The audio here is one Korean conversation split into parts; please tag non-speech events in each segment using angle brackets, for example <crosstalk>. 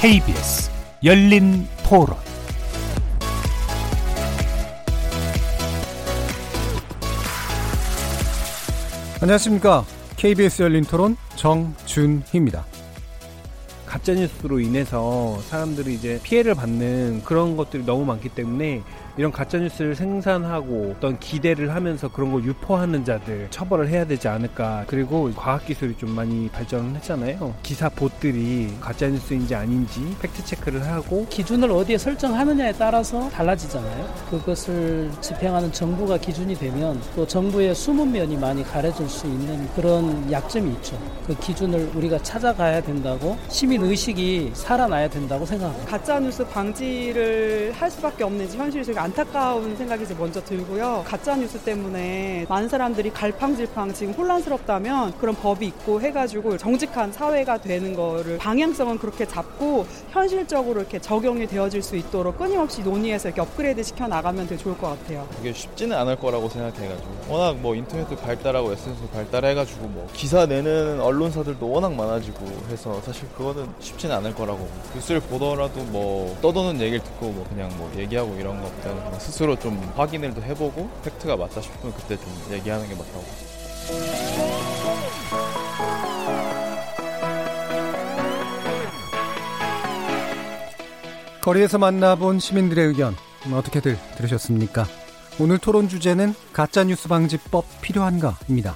KBS 열린 토론 안녕하십니까. KBS 열린 토론 정준희입니다. 가짜뉴스로 인해서 사람들이 이제 피해를 받는 그런 것들이 너무 많기 때문에 이런 가짜뉴스를 생산하고 어떤 기대를 하면서 그런 걸 유포하는 자들 처벌을 해야 되지 않을까. 그리고 과학기술이 좀 많이 발전을 했잖아요. 기사 봇들이 가짜뉴스인지 아닌지 팩트체크를 하고 기준을 어디에 설정하느냐에 따라서 달라지잖아요. 그것을 집행하는 정부가 기준이 되면 또 정부의 숨은 면이 많이 가려질 수 있는 그런 약점이 있죠. 그 기준을 우리가 찾아가야 된다고 시민 의식이 살아나야 된다고 생각합니다. 가짜뉴스 방지를 할 수밖에 없는 현실이 되게 안타까운 생각이 먼저 들고요. 가짜 뉴스 때문에 많은 사람들이 갈팡질팡 지금 혼란스럽다면 그런 법이 있고 해가지고 정직한 사회가 되는 거를 방향성은 그렇게 잡고 현실적으로 이렇게 적용이 되어질 수 있도록 끊임없이 논의해서 이렇게 업그레이드 시켜 나가면 되게 좋을 것 같아요. 그게 쉽지는 않을 거라고 생각해가지고 워낙 뭐 인터넷도 발달하고 SNS 발달해가지고 뭐 기사 내는 언론사들도 워낙 많아지고 해서 사실 그거는 쉽지는 않을 거라고 뉴스를 보더라도 뭐 떠도는 얘기를 듣고 뭐 그냥 뭐 얘기하고 이런 것보다 는 그냥 스스로 좀 확인을 또 해보고 팩트가 맞다 싶으면 그때 좀 얘기하는 게 맞다고. 거리에서 만나본 시민들의 의견 어떻게들 들으셨습니까? 오늘 토론 주제는 가짜뉴스 방지법 필요한가입니다.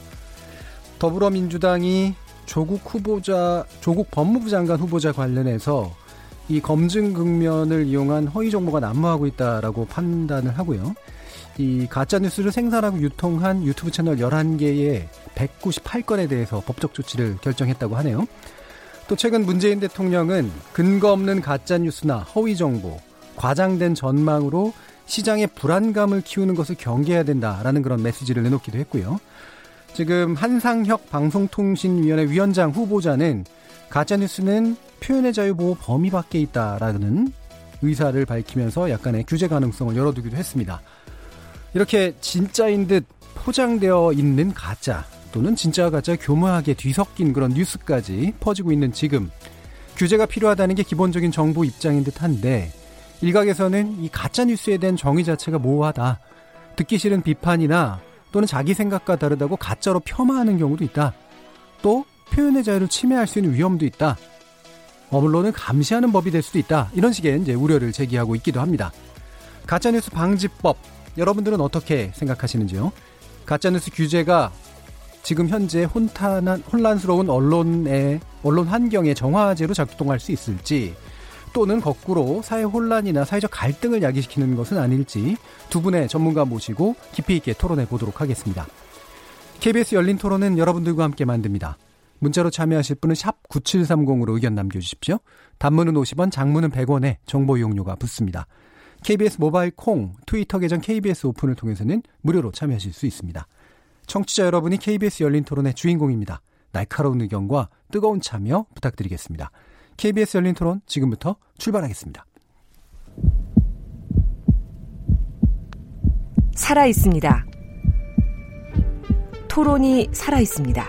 더불어민주당이 조국 후보자, 조국 법무부 장관 후보자 관련해서 이 검증 국면을 이용한 허위 정보가 난무하고 있다라고 판단을 하고요. 이 가짜 뉴스를 생산하고 유통한 유튜브 채널 11개의 198건에 대해서 법적 조치를 결정했다고 하네요. 또 최근 문재인 대통령은 근거 없는 가짜 뉴스나 허위 정보, 과장된 전망으로 시장의 불안감을 키우는 것을 경계해야 된다라는 그런 메시지를 내놓기도 했고요. 지금 한상혁 방송통신위원회 위원장 후보자는 가짜뉴스는 표현의 자유 보호 범위 밖에 있다라는 의사를 밝히면서 약간의 규제 가능성을 열어두기도 했습니다. 이렇게 진짜인 듯 포장되어 있는 가짜 또는 진짜 가짜 교묘하게 뒤섞인 그런 뉴스까지 퍼지고 있는 지금 규제가 필요하다는 게 기본적인 정부 입장인 듯한데 일각에서는 이 가짜 뉴스에 대한 정의 자체가 모호하다. 듣기 싫은 비판이나 또는 자기 생각과 다르다고 가짜로 폄하하는 경우도 있다. 또 표현의 자유를 침해할 수 있는 위험도 있다. 언론을 감시하는 법이 될 수도 있다. 이런 식의 이제 우려를 제기하고 있기도 합니다. 가짜뉴스 방지법 여러분들은 어떻게 생각하시는지요? 가짜뉴스 규제가 지금 현재 혼탄한 혼란스러운 언론의 언론 환경의 정화제로 작동할 수 있을지 또는 거꾸로 사회 혼란이나 사회적 갈등을 야기시키는 것은 아닐지 두 분의 전문가 모시고 깊이 있게 토론해 보도록 하겠습니다. KBS 열린 토론은 여러분들과 함께 만듭니다. 문자로 참여하실 분은 샵 9730으로 의견 남겨주십시오. 단문은 50원, 장문은 100원에 정보 이용료가 붙습니다. KBS 모바일 콩, 트위터 계정 KBS 오픈을 통해서는 무료로 참여하실 수 있습니다. 청취자 여러분이 KBS 열린 토론의 주인공입니다. 날카로운 의견과 뜨거운 참여 부탁드리겠습니다. KBS 열린 토론 지금부터 출발하겠습니다. 살아 있습니다. 토론이 살아 있습니다.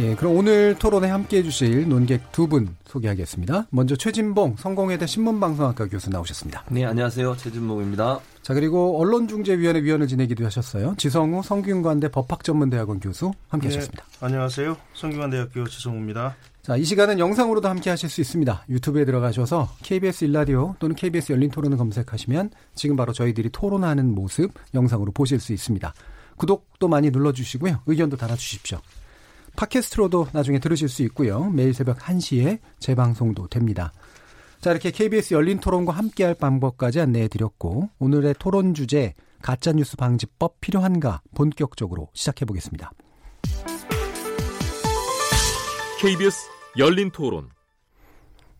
예, 그럼 오늘 토론에 함께 해 주실 논객 두 분 소개하겠습니다. 먼저 최진봉 성공회대 신문방송학과 교수 나오셨습니다. 네, 안녕하세요. 최진봉입니다. 자, 그리고 언론중재위원회 위원을 지내기도 하셨어요. 지성우 성균관대 법학전문대학원 교수 함께 네, 하셨습니다. 안녕하세요. 성균관대학교 지성우입니다. 자, 이 시간은 영상으로도 함께 하실 수 있습니다. 유튜브에 들어가셔서 KBS 일라디오 또는 KBS 열린 토론을 검색하시면 지금 바로 저희들이 토론하는 모습 영상으로 보실 수 있습니다. 구독도 많이 눌러주시고요. 의견도 달아주십시오. 팟캐스트로도 나중에 들으실 수 있고요. 매일 새벽 1시에 재방송도 됩니다. 자, 이렇게 KBS 열린 토론과 함께할 방법까지 안내해 드렸고, 오늘의 토론 주제, 가짜뉴스 방지법 필요한가 본격적으로 시작해 보겠습니다. KBS 열린 토론.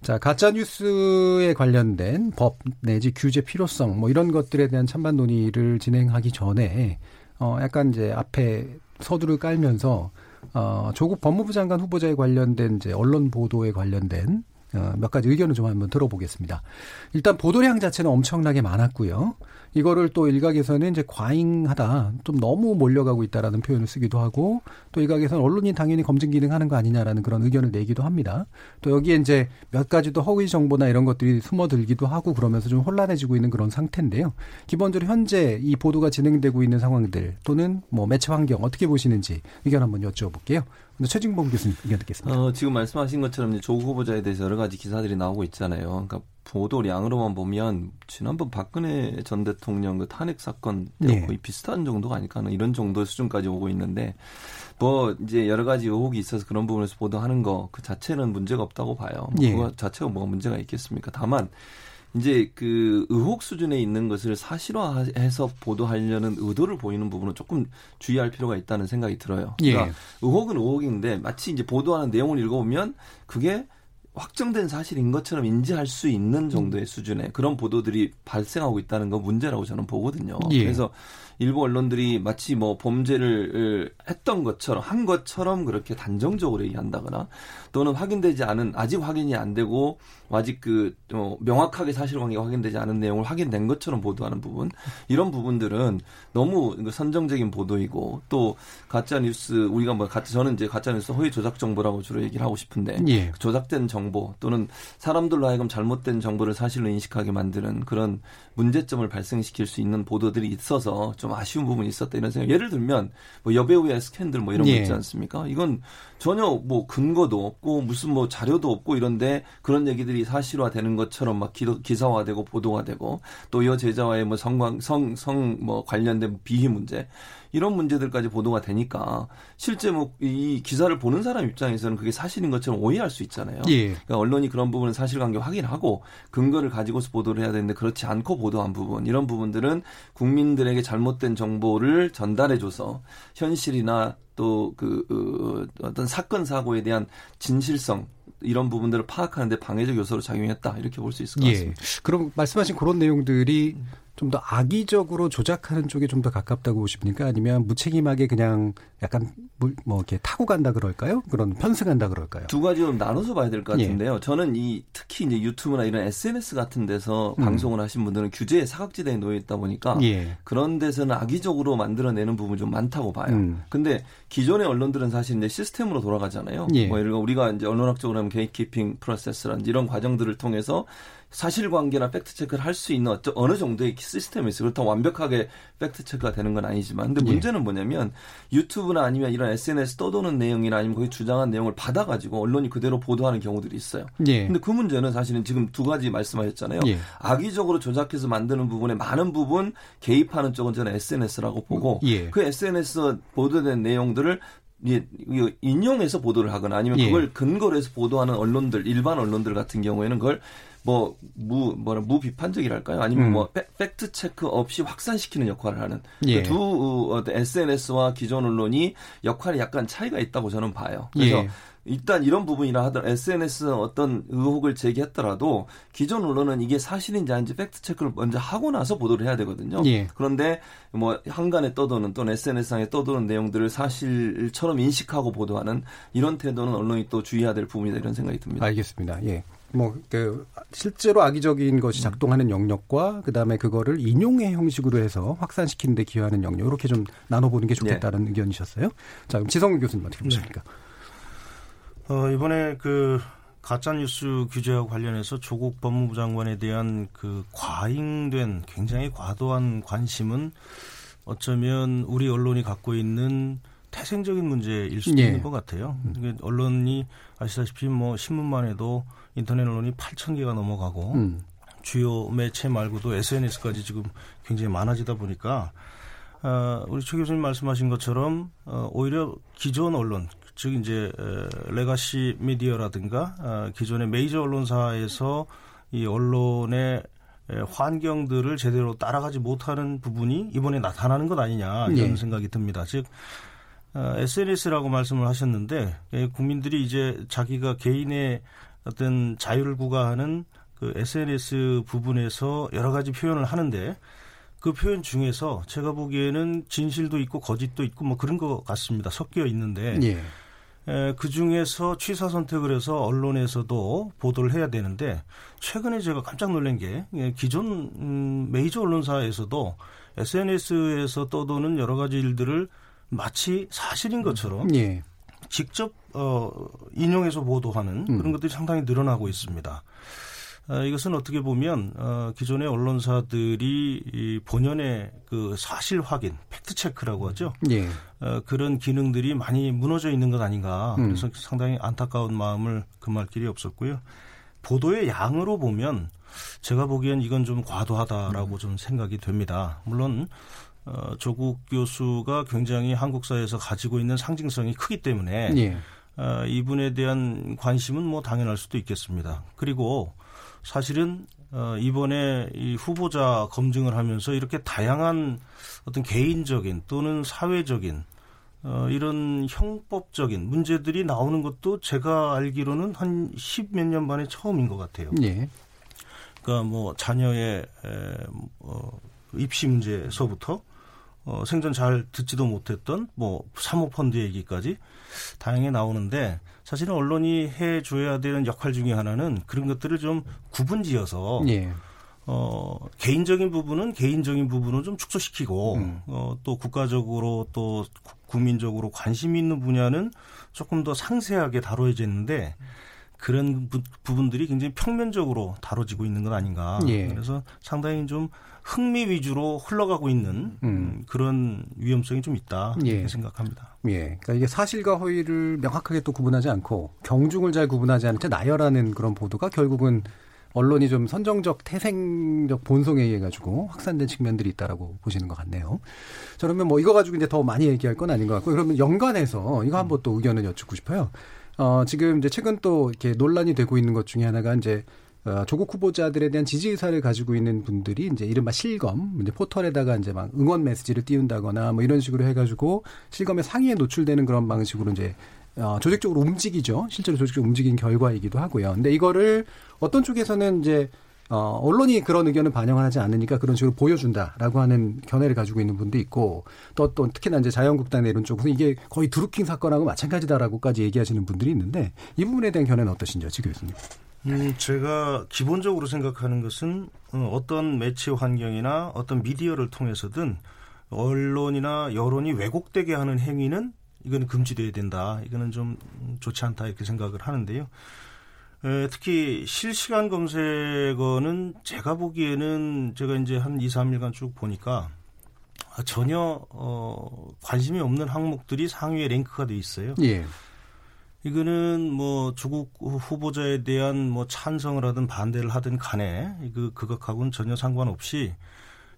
자, 가짜뉴스에 관련된 법 내지 규제 필요성, 뭐 이런 것들에 대한 찬반 논의를 진행하기 전에, 어, 약간 이제 앞에 서두를 깔면서 어, 조국 법무부 장관 후보자에 관련된 이제 언론 보도에 관련된 어, 몇 가지 의견을 좀 한번 들어보겠습니다. 일단 보도량 자체는 엄청나게 많았고요. 이거를 또 일각에서는 이제 과잉하다, 좀 너무 몰려가고 있다라는 표현을 쓰기도 하고, 또 일각에서는 언론이 당연히 검증 기능하는 거 아니냐라는 그런 의견을 내기도 합니다. 또 여기에 이제 몇 가지 도 허위 정보나 이런 것들이 숨어들기도 하고 그러면서 좀 혼란해지고 있는 그런 상태인데요. 기본적으로 현재 이 보도가 진행되고 있는 상황들 또는 뭐 매체 환경 어떻게 보시는지 의견 한번 여쭤볼게요. 최진봉 교수님 의견 듣겠습니다. 어, 지금 말씀하신 것처럼 조국 후보자에 대해서 여러 가지 기사들이 나오고 있잖아요. 그러니까 보도량으로만 보면 지난번 박근혜 전 대통령 그 탄핵 사건 네. 거의 비슷한 정도가 아닐까 하는 이런 정도의 수준까지 오고 있는데 뭐 이제 여러 가지 의혹이 있어서 그런 부분에서 보도하는 거 그 자체는 문제가 없다고 봐요. 뭐 예. 그거 자체가 뭐가 문제가 있겠습니까? 다만 이제 그 의혹 수준에 있는 것을 사실화해서 보도하려는 의도를 보이는 부분은 조금 주의할 필요가 있다는 생각이 들어요. 그러니까 예. 의혹은 의혹인데 마치 이제 보도하는 내용을 읽어보면 그게 확정된 사실인 것처럼 인지할 수 있는 정도의 수준의 그런 보도들이 발생하고 있다는 거 문제라고 저는 보거든요. 예. 그래서 일부 언론들이 마치 뭐 범죄를 했던 것처럼 한 것처럼 그렇게 단정적으로 얘기한다거나 또는 확인되지 않은 아직 확인이 안 되고 아직 그 어, 명확하게 사실관계가 확인되지 않은 내용을 확인된 것처럼 보도하는 부분 이런 부분들은 너무 선정적인 보도이고 또 가짜 뉴스 우리가 뭐 가짜 저는 이제 가짜 뉴스 허위 조작 정보라고 주로 얘기를 하고 싶은데 예. 조작된 정보 또는 사람들로 하여금 잘못된 정보를 사실로 인식하게 만드는 그런 문제점을 발생시킬 수 있는 보도들이 있어서 좀 아쉬운 부분이 있었다 이런 생각. 예를 들면 뭐 여배우의 스캔들 뭐 이런 거 예. 있지 않습니까? 이건 전혀 뭐 근거도 없고 무슨 뭐 자료도 없고 이런데 그런 얘기들이 사실화되는 것처럼 막 기, 사화되고 보도가 되고 또 여 제자와의 뭐 성광 성성 뭐 관련된 비위 문제 이런 문제들까지 보도가 되니까 실제 뭐 이 기사를 보는 사람 입장에서는 그게 사실인 것처럼 오해할 수 있잖아요. 예. 그러니까 언론이 그런 부분은 사실관계 확인하고 근거를 가지고서 보도를 해야 되는데 그렇지 않고 보도한 부분 이런 부분들은 국민들에게 잘못된 정보를 전달해줘서 현실이나 또 그 그 어떤 사건 사고에 대한 진실성 이런 부분들을 파악하는데 방해적 요소로 작용했다 이렇게 볼 수 있을 것 예. 같습니다. 예. 그럼 말씀하신 그런 내용들이 좀 더 악의적으로 조작하는 쪽에 좀 더 가깝다고 보십니까? 아니면 무책임하게 그냥 약간 뭐 이렇게 타고 간다 그럴까요? 그런 편승한다 그럴까요? 두 가지로 나눠서 봐야 될 것 같은데요. 예. 저는 이 특히 이제 유튜브나 이런 SNS 같은 데서 음. 방송을 하신 분들은 규제의 사각지대에 놓여 있다 보니까 예. 그런 데서는 악의적으로 만들어내는 부분이 좀 많다고 봐요. 음. 근데 기존의 언론들은 사실 이제 시스템으로 돌아가잖아요. 예. 뭐 예를 들어 우리가 이제 언론학적으로 하면 gatekeeping process라든지 이런 과정들을 통해서 사실관계나 팩트체크를 할 수 있는 어느 정도의 시스템이 있어요. 그렇다고 완벽하게 팩트체크가 되는 건 아니지만. 근데 예. 문제는 뭐냐면 유튜브나 아니면 이런 SNS 떠도는 내용이나 아니면 거기 주장한 내용을 받아가지고 언론이 그대로 보도하는 경우들이 있어요. 예. 근데 그 문제는 사실은 지금 두 가지 말씀하셨잖아요. 예. 악의적으로 조작해서 만드는 부분에 많은 부분 개입하는 쪽은 저는 SNS라고 보고 예. 그 SNS 보도된 내용들을 예, 인용해서 보도를 하거나 아니면 예. 그걸 근거로 해서 보도하는 언론들, 일반 언론들 같은 경우에는 그걸 뭐, 무, 뭐라, 무비판적이랄까요? 아니면 음. 뭐, fact check 없이 확산시키는 역할을 하는. 예. 그 두 어, SNS와 기존 언론이 역할이 약간 차이가 있다고 저는 봐요. 그래서 예. 일단 이런 부분이라 하더라도 SNS 어떤 의혹을 제기했더라도 기존 언론은 이게 사실인지 아닌지 팩트 체크를 먼저 하고 나서 보도를 해야 되거든요. 예. 그런데 뭐 한간에 떠도는 또는 SNS상에 떠도는 내용들을 사실처럼 인식하고 보도하는 이런 태도는 언론이 또 주의해야 될 부분이다 이런 생각이 듭니다. 알겠습니다. 예. 뭐, 그, 실제로 악의적인 것이 작동하는 영역과, 그 다음에 그거를 인용의 형식으로 해서 확산시키는 데 기여하는 영역, 이렇게 좀 나눠보는 게 좋겠다는 네. 의견이셨어요. 자, 그럼 지성 교수님 어떻게 보십니까? 네. 어, 이번에 그 가짜뉴스 규제와 관련해서 조국 법무부 장관에 대한 그 과잉된 굉장히 과도한 관심은 어쩌면 우리 언론이 갖고 있는 태생적인 문제일 수도 예. 있는 것 같아요. 음. 언론이 아시다시피 뭐 신문만 해도 인터넷 언론이 8천 개가 넘어가고 음. 주요 매체 말고도 SNS까지 지금 굉장히 많아지다 보니까 어, 우리 최 교수님 말씀하신 것처럼 어, 오히려 기존 언론 즉 이제 레가시 미디어라든가 어, 기존의 메이저 언론사에서 이 언론의 환경들을 제대로 따라가지 못하는 부분이 이번에 나타나는 것 아니냐 이런 네. 생각이 듭니다. 즉 SNS라고 어, 말씀을 하셨는데 예, 국민들이 이제 자기가 개인의 어떤 자유를 구가하는 그 SNS 부분에서 여러 가지 표현을 하는데 그 표현 중에서 제가 보기에는 진실도 있고 거짓도 있고 뭐 그런 것 같습니다. 섞여 있는데 예. 에, 그 중에서 취사 선택을 해서 언론에서도 보도를 해야 되는데 최근에 제가 깜짝 놀란 게 예, 기존 음, 메이저 언론사에서도 SNS에서 떠도는 여러 가지 일들을 마치 사실인 것처럼 예. 직접 어, 인용해서 보도하는 음. 그런 것들이 상당히 늘어나고 있습니다. 어, 이것은 어떻게 보면 어, 기존의 언론사들이 이 본연의 그 사실 확인, 팩트 체크라고 하죠. 예. 어, 그런 기능들이 많이 무너져 있는 것 아닌가. 음. 그래서 상당히 안타까운 마음을 금할 길이 없었고요. 보도의 양으로 보면 제가 보기엔 이건 좀 과도하다라고 좀 생각이 됩니다. 물론 어, 조국 교수가 굉장히 한국사에서 가지고 있는 상징성이 크기 때문에 예. 어, 이분에 대한 관심은 뭐 당연할 수도 있겠습니다. 그리고 사실은 어, 이번에 이 후보자 검증을 하면서 이렇게 다양한 어떤 개인적인 또는 사회적인 어, 이런 형법적인 문제들이 나오는 것도 제가 알기로는 한 십 몇 년 만에 처음인 것 같아요. 예. 그러니까 뭐 자녀의 에, 어, 입시 문제서부터 어, 생전 잘 듣지도 못했던 뭐 사모펀드 얘기까지 다양하게 나오는데 사실은 언론이 해줘야 되는 역할 중에 하나는 그런 것들을 좀 구분지어서 예. 어, 개인적인 부분은 개인적인 부분을 좀 축소시키고, 음. 어, 또 국가적으로 또 구- 국민적으로 관심 있는 분야는 조금 더 상세하게 다뤄야지 했는데, 그런 부, 부분들이 굉장히 평면적으로 다뤄지고 있는 건 아닌가. 예. 그래서 상당히 좀 흥미 위주로 흘러가고 있는 음. 음, 그런 위험성이 좀 있다. 예. 이렇게 생각합니다. 예. 그러니까 이게 사실과 허위를 명확하게 또 구분하지 않고 경중을 잘 구분하지 않은 채 나열하는 그런 보도가 결국은 언론이 좀 선정적 태생적 본성에 의해 가지고 확산된 측면들이 있다라고 보시는 것 같네요. 자, 그러면 뭐 이거 가지고 이제 더 많이 얘기할 건 아닌 것 같고 그러면 연관해서 이거 한번 또 의견을 여쭙고 싶어요. 어, 지금 이제 최근 또 이렇게 논란이 되고 있는 것 중에 하나가 이제 어, 조국 후보자들에 대한 지지 의사를 가지고 있는 분들이 이제 이른바 실검, 이제 포털에다가 이제 막 응원 메시지를 띄운다거나 뭐 이런 식으로 해가지고 실검의 상위에 노출되는 그런 방식으로 이제 어, 조직적으로 움직이죠. 실제로 조직적으로 움직인 결과이기도 하고요. 근데 이거를 어떤 쪽에서는 이제 어, 언론이 그런 의견을 반영하지 않으니까 그런 식으로 보여준다라고 하는 견해를 가지고 있는 분도 있고 또, 또 특히나 이제 자유한국당 이런 쪽에서 이게 거의 드루킹 사건하고 마찬가지다라고까지 얘기하시는 분들이 있는데 이 부분에 대한 견해는 어떠신지요, 지 교수님? 음, 제가 기본적으로 생각하는 것은 어, 어떤 매체 환경이나 어떤 미디어를 통해서든 언론이나 여론이 왜곡되게 하는 행위는 이거는 금지돼야 된다. 이거는 좀 좋지 않다 이렇게 생각을 하는데요. 에, 특히 실시간 검색어는 제가 보기에는 제가 이제 한 2, 3일간 쭉 보니까 아, 전혀 어, 관심이 없는 항목들이 상위에 랭크가 돼 있어요. 예. 이거는 뭐 조국 후보자에 대한 뭐 찬성을 하든 반대를 하든 간에 그 그것하고는 전혀 상관없이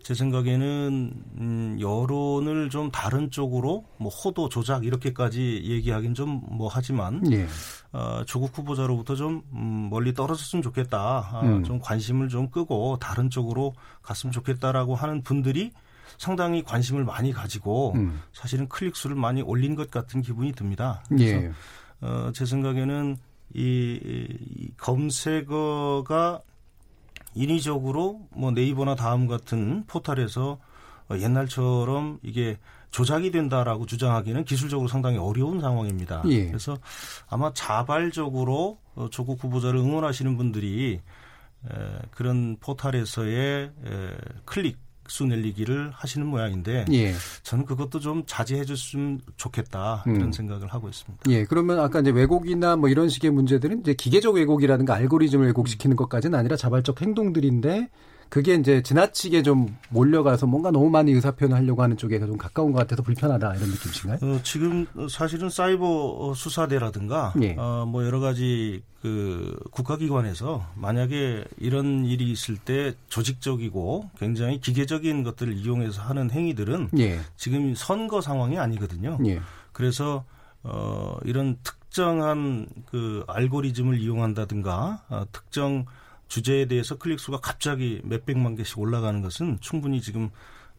제 생각에는 음 여론을 좀 다른 쪽으로 뭐 호도 조작 이렇게까지 얘기하긴 좀 뭐 하지만 예. 어 조국 후보자로부터 좀 음, 멀리 떨어졌으면 좋겠다. 아, 음. 좀 관심을 좀 끄고 다른 쪽으로 갔으면 좋겠다라고 하는 분들이 상당히 관심을 많이 가지고 음. 사실은 클릭 수를 많이 올린 것 같은 기분이 듭니다. 그래서 예. 어, 제 생각에는 이, 이 검색어가 인위적으로 뭐 네이버나 다음 같은 포털에서 어, 옛날처럼 이게 조작이 된다라고 주장하기는 기술적으로 상당히 어려운 상황입니다. 예. 그래서 아마 자발적으로 어, 조국 후보자를 응원하시는 분들이 에, 그런 포털에서의 에, 클릭 수 늘리기를 하시는 모양인데 예. 저는 그것도 좀 자제해 줬으면 좋겠다 음. 이런 생각을 하고 있습니다. 예, 그러면 아까 이제 왜곡이나 뭐 이런 식의 문제들은 이제 기계적 왜곡이라든가 알고리즘을 왜곡시키는 것까지는 아니라 자발적 행동들인데 그게 이제 지나치게 좀 몰려가서 뭔가 너무 많이 의사표현을 하려고 하는 쪽에 좀 가까운 것 같아서 불편하다 이런 느낌이신가요? 어, 지금 사실은 사이버 수사대라든가 예. 어, 뭐 여러 가지 그 국가기관에서 만약에 이런 일이 있을 때 조직적이고 굉장히 기계적인 것들을 이용해서 하는 행위들은 예. 지금 선거 상황이 아니거든요. 예. 그래서 어, 이런 특정한 그 알고리즘을 이용한다든가 어, 특정 주제에 대해서 클릭 수가 갑자기 몇백만 개씩 올라가는 것은 충분히 지금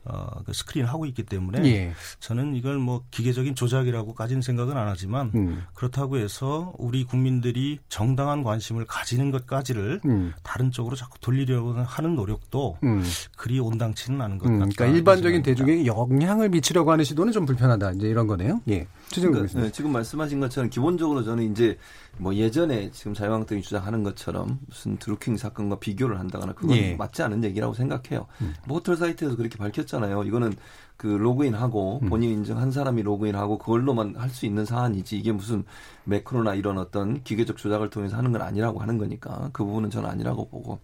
어, 그 스크린 하고 있기 때문에 예. 저는 이걸 뭐 기계적인 조작이라고까지는 생각은 안 하지만 음. 그렇다고 해서 우리 국민들이 정당한 관심을 가지는 것까지를 음. 다른 쪽으로 자꾸 돌리려고 하는 노력도 음. 그리 온당치는 않은 것 음, 같다. 그러니까 일반적인. 대중에게 영향을 미치려고 하는 시도는 좀 불편하다. 이제 이런 거네요. 예. 그러니까. 네, 지금 말씀하신 것처럼 기본적으로 저는 이제 뭐 예전에 지금 자유한국당이 주장하는 것처럼 무슨 드루킹 사건과 비교를 한다거나 그건 예. 맞지 않은 얘기라고 생각해요. 음. 뭐 호텔 사이트에서 그렇게 밝혔잖아요. 이거는 그 로그인하고 음. 본인 인증한 사람이 로그인하고 그걸로만 할 수 있는 사안이지 이게 무슨 매크로나 이런 어떤 기계적 조작을 통해서 하는 건 아니라고 하는 거니까 그 부분은 저는 아니라고 보고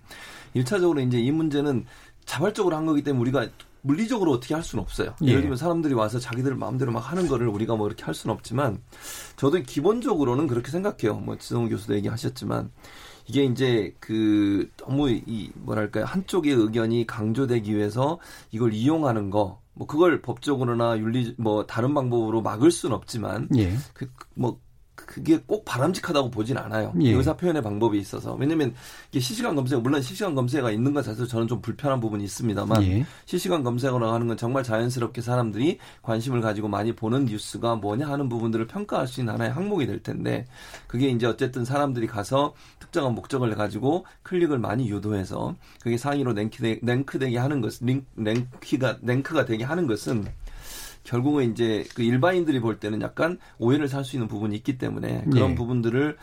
일차적으로 이제 이 문제는 자발적으로 한 거기 때문에 우리가 물리적으로 어떻게 할 수는 없어요. 예. 예를 들면 사람들이 와서 자기들 마음대로 막 하는 거를 우리가 뭐 이렇게 할 수는 없지만 저도 기본적으로는 그렇게 생각해요. 뭐 지성우 교수도 얘기하셨지만 이게 이제 그 너무 이 뭐랄까요 한쪽의 의견이 강조되기 위해서 이걸 이용하는 거 뭐 그걸 법적으로나 윤리 뭐 다른 방법으로 막을 수는 없지만 예. 그뭐 그게 꼭 바람직하다고 보진 않아요. 예. 의사 표현의 방법이 있어서 왜냐면 이게 실시간 검색 물론 실시간 검색어가 있는 것 자체로 저는 좀 불편한 부분이 있습니다만 예. 실시간 검색어라고 하는 건 정말 자연스럽게 사람들이 관심을 가지고 많이 보는 뉴스가 뭐냐 하는 부분들을 평가할 수 있는 하나의 항목이 될 텐데 그게 이제 어쨌든 사람들이 가서 특정한 목적을 가지고 클릭을 많이 유도해서 그게 상위로 랭크 랭크되게 하는 것 링, 랭크가 랭크가 되게 하는 것은 결국은 이제 그 일반인들이 볼 때는 약간 오해를 살 수 있는 부분이 있기 때문에 그런 예. 부분들을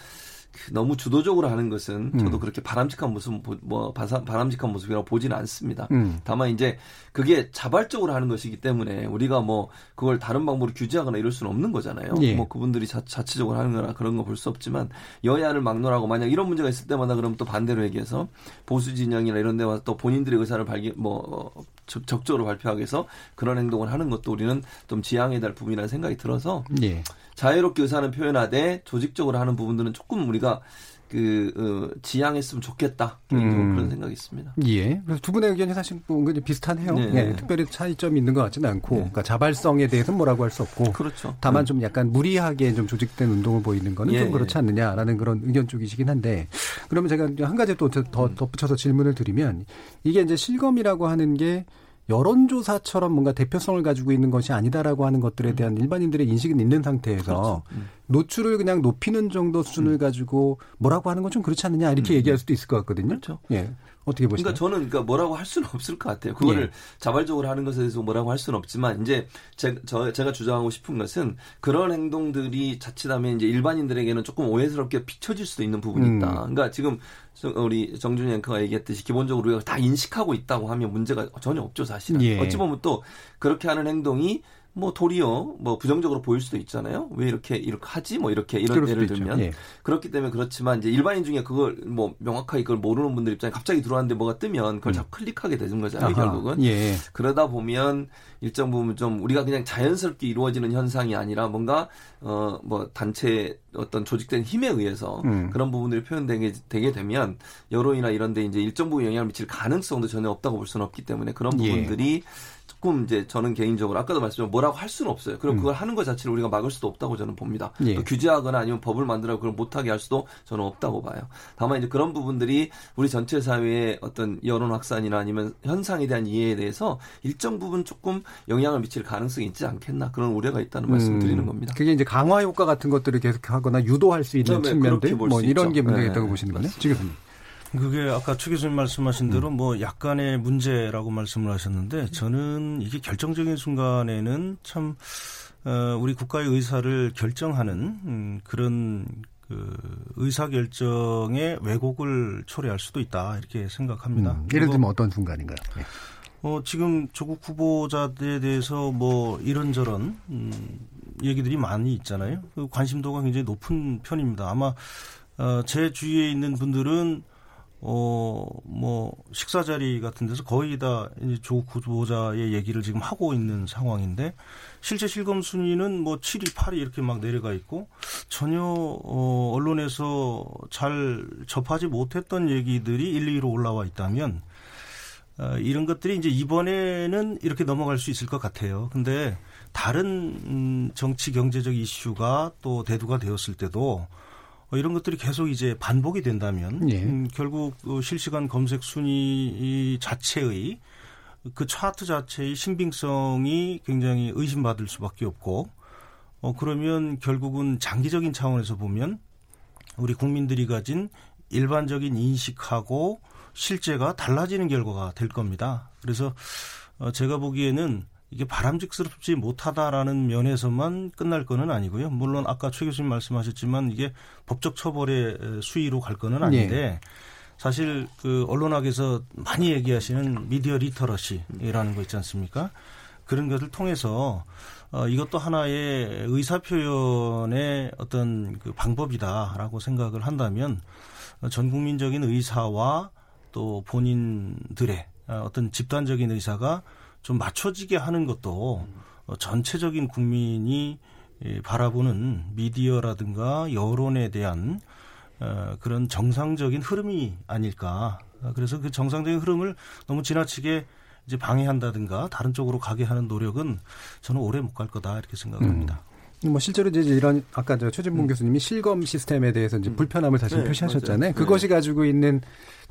그 너무 주도적으로 하는 것은 음. 저도 그렇게 바람직한 모습 보- 뭐 바람직한 모습이라고 보지는 않습니다. 음. 다만 이제 그게 자발적으로 하는 것이기 때문에 우리가 뭐 그걸 다른 방법으로 규제하거나 이럴 수는 없는 거잖아요. 예. 뭐 그분들이 자, 자체적으로 하는 거나 그런 거 볼 수 없지만 여야를 막론하고 만약 이런 문제가 있을 때마다 그럼 또 반대로 얘기해서 보수 진영이나 이런 데 와서 또 본인들의 의사를 발기 뭐 어, 적, 적극적으로 발표하기 위해서 그런 행동을 하는 것도 우리는 좀 지양해야 될 부분이라는 생각이 들어서 예. 자유롭게 의사는 표현하되 조직적으로 하는 부분들은 조금 우리가 그 어, 지양했으면 좋겠다 음. 그런 생각이 있습니다. 예. 그래서 두 분의 의견이 사실 뭐 은근히 비슷하네요. 네. 예. 특별히 차이점이 있는 것 같지는 않고, 그러니까 자발성에 대해서는 뭐라고 할 수 없고, 그렇죠. 다만 음. 좀 약간 무리하게 좀 조직된 운동을 보이는 거는 예, 좀 그렇지 않느냐라는 그런 의견 쪽이시긴 한데, 그러면 제가 한 가지 또 더 덧붙여서 질문을 드리면, 이게 이제 실검이라고 하는 게 여론조사처럼 뭔가 대표성을 가지고 있는 것이 아니다라고 하는 것들에 대한 일반인들의 인식은 있는 상태에서 음. 노출을 그냥 높이는 정도 수준을 가지고 뭐라고 하는 건 좀 그렇지 않느냐 이렇게 얘기할 수도 있을 것 같거든요. 그렇죠. 예. 어떻게 보시나요? 그러니까 저는 그러니까 뭐라고 할 수는 없을 것 같아요. 그거를 예. 자발적으로 하는 것에 대해서 뭐라고 할 수는 없지만 이제 제, 저, 제가 주장하고 싶은 것은 그런 행동들이 자칫하면 이제 일반인들에게는 조금 오해스럽게 비춰질 수도 있는 부분이 음. 있다. 그러니까 지금 저- 우리 정준희 앵커가 얘기했듯이 기본적으로 우리가 다 인식하고 있다고 하면 문제가 전혀 없죠 사실은. 예. 어찌 보면 또 그렇게 하는 행동이 뭐 도리어 뭐 부정적으로 보일 수도 있잖아요. 왜 이렇게 이렇게 하지? 뭐 이렇게 이런 예를. 들면 예. 그렇기 때문에 그렇지만 이제 일반인 중에 그걸 뭐 명확하게 그걸 모르는 분들 입장에 갑자기 들어왔는데 뭐가 뜨면 그걸 자꾸 클릭하게 되는 거잖아요. 음. 아하. 결국은 예. 그러다 보면 일정 부분 좀 우리가 그냥 자연스럽게 이루어지는 현상이 아니라 뭔가 어 뭐 단체 어떤 조직된 힘에 의해서 음. 그런 부분들이 표현되게 되게 되면 여론이나 이런 데 이제 일정 부분 영향을 미칠 가능성도 전혀 없다고 볼 수는 없기 때문에 그런 예. 부분들이 조금 이제 저는 개인적으로 아까도 말씀드린 뭐라고 할 수는 없어요. 그리고 음. 그걸 하는 것 자체를 우리가 막을 수도 없다고 저는 봅니다. 예. 또 규제하거나 아니면 법을 만들어 그걸 못하게 할 수도 저는 없다고 봐요. 다만 이제 그런 부분들이 우리 전체 사회의 어떤 여론 확산이나 아니면 현상에 대한 이해에 대해서 일정 부분 조금 영향을 미칠 가능성이 있지 않겠나 그런 우려가 있다는 말씀 을 드리는 겁니다. 그게 이제 강화 효과 같은 것들을 계속하거나 유도할 수 있는 네, 측면들, 뭐 이런 있죠. 게 문제가 네, 있다고 보시는 거네. 지금 그게 아까 최 교수님 말씀하신 대로 뭐 약간의 문제라고 말씀을 하셨는데 저는 이게 결정적인 순간에는 참 어, 우리 국가의 의사를 결정하는 음, 그런 그 의사 결정의 왜곡을 초래할 수도 있다 이렇게 생각합니다. 음, 예를 들면 어떤 순간인가요? 예. 어, 지금 조국 후보자들에 대해서 뭐 이런저런 음, 얘기들이 많이 있잖아요. 그 관심도가 굉장히 높은 편입니다. 아마 어, 제 주위에 있는 분들은 어, 뭐 식사 자리 같은 데서 거의 다 이제 조국 후보자의 얘기를 지금 하고 있는 상황인데 실제 실검 순위는 뭐 7위, 8위 이렇게 막 내려가 있고 전혀 어, 언론에서 잘 접하지 못했던 얘기들이 1, 2위로 올라와 있다면 어, 이런 것들이 이제 이번에는 이렇게 넘어갈 수 있을 것 같아요. 근데 다른 음, 정치 경제적 이슈가 또 대두가 되었을 때도 어, 이런 것들이 계속 이제 반복이 된다면 예. 음, 결국 어, 실시간 검색 순위 이 자체의 그 차트 자체의 신빙성이 굉장히 의심받을 수밖에 없고 어 그러면 결국은 장기적인 차원에서 보면 우리 국민들이 가진 일반적인 인식하고 실제가 달라지는 결과가 될 겁니다. 그래서 어 제가 보기에는 이게 바람직스럽지 못하다라는 면에서만 끝날 거는 아니고요. 물론 아까 최 교수님 말씀하셨지만 이게 법적 처벌의 수위로 갈 거는 아닌데 네. 사실 그 언론학에서 많이 얘기하시는 media literacy라는 거 있지 않습니까? 그런 것을 통해서 어, 이것도 하나의 의사 표현의 어떤 그 방법이다라고 생각을 한다면 전 국민적인 의사와 또 본인들의 어, 어떤 집단적인 의사가 좀 맞춰지게 하는 것도 어, 전체적인 국민이 바라보는 미디어라든가 여론에 대한 어, 그런 정상적인 흐름이 아닐까. 그래서 그 정상적인 흐름을 너무 지나치게 이제 방해한다든가 다른 쪽으로 가게 하는 노력은 저는 오래 못 갈 거다 이렇게 생각합니다. 음. 뭐 실제로 이제 이런 아까 저 최진봉 음. 교수님이 실검 시스템에 대해서 이제 음. 불편함을 사실 네, 표시하셨잖아요. 맞아요. 그것이 네. 가지고 있는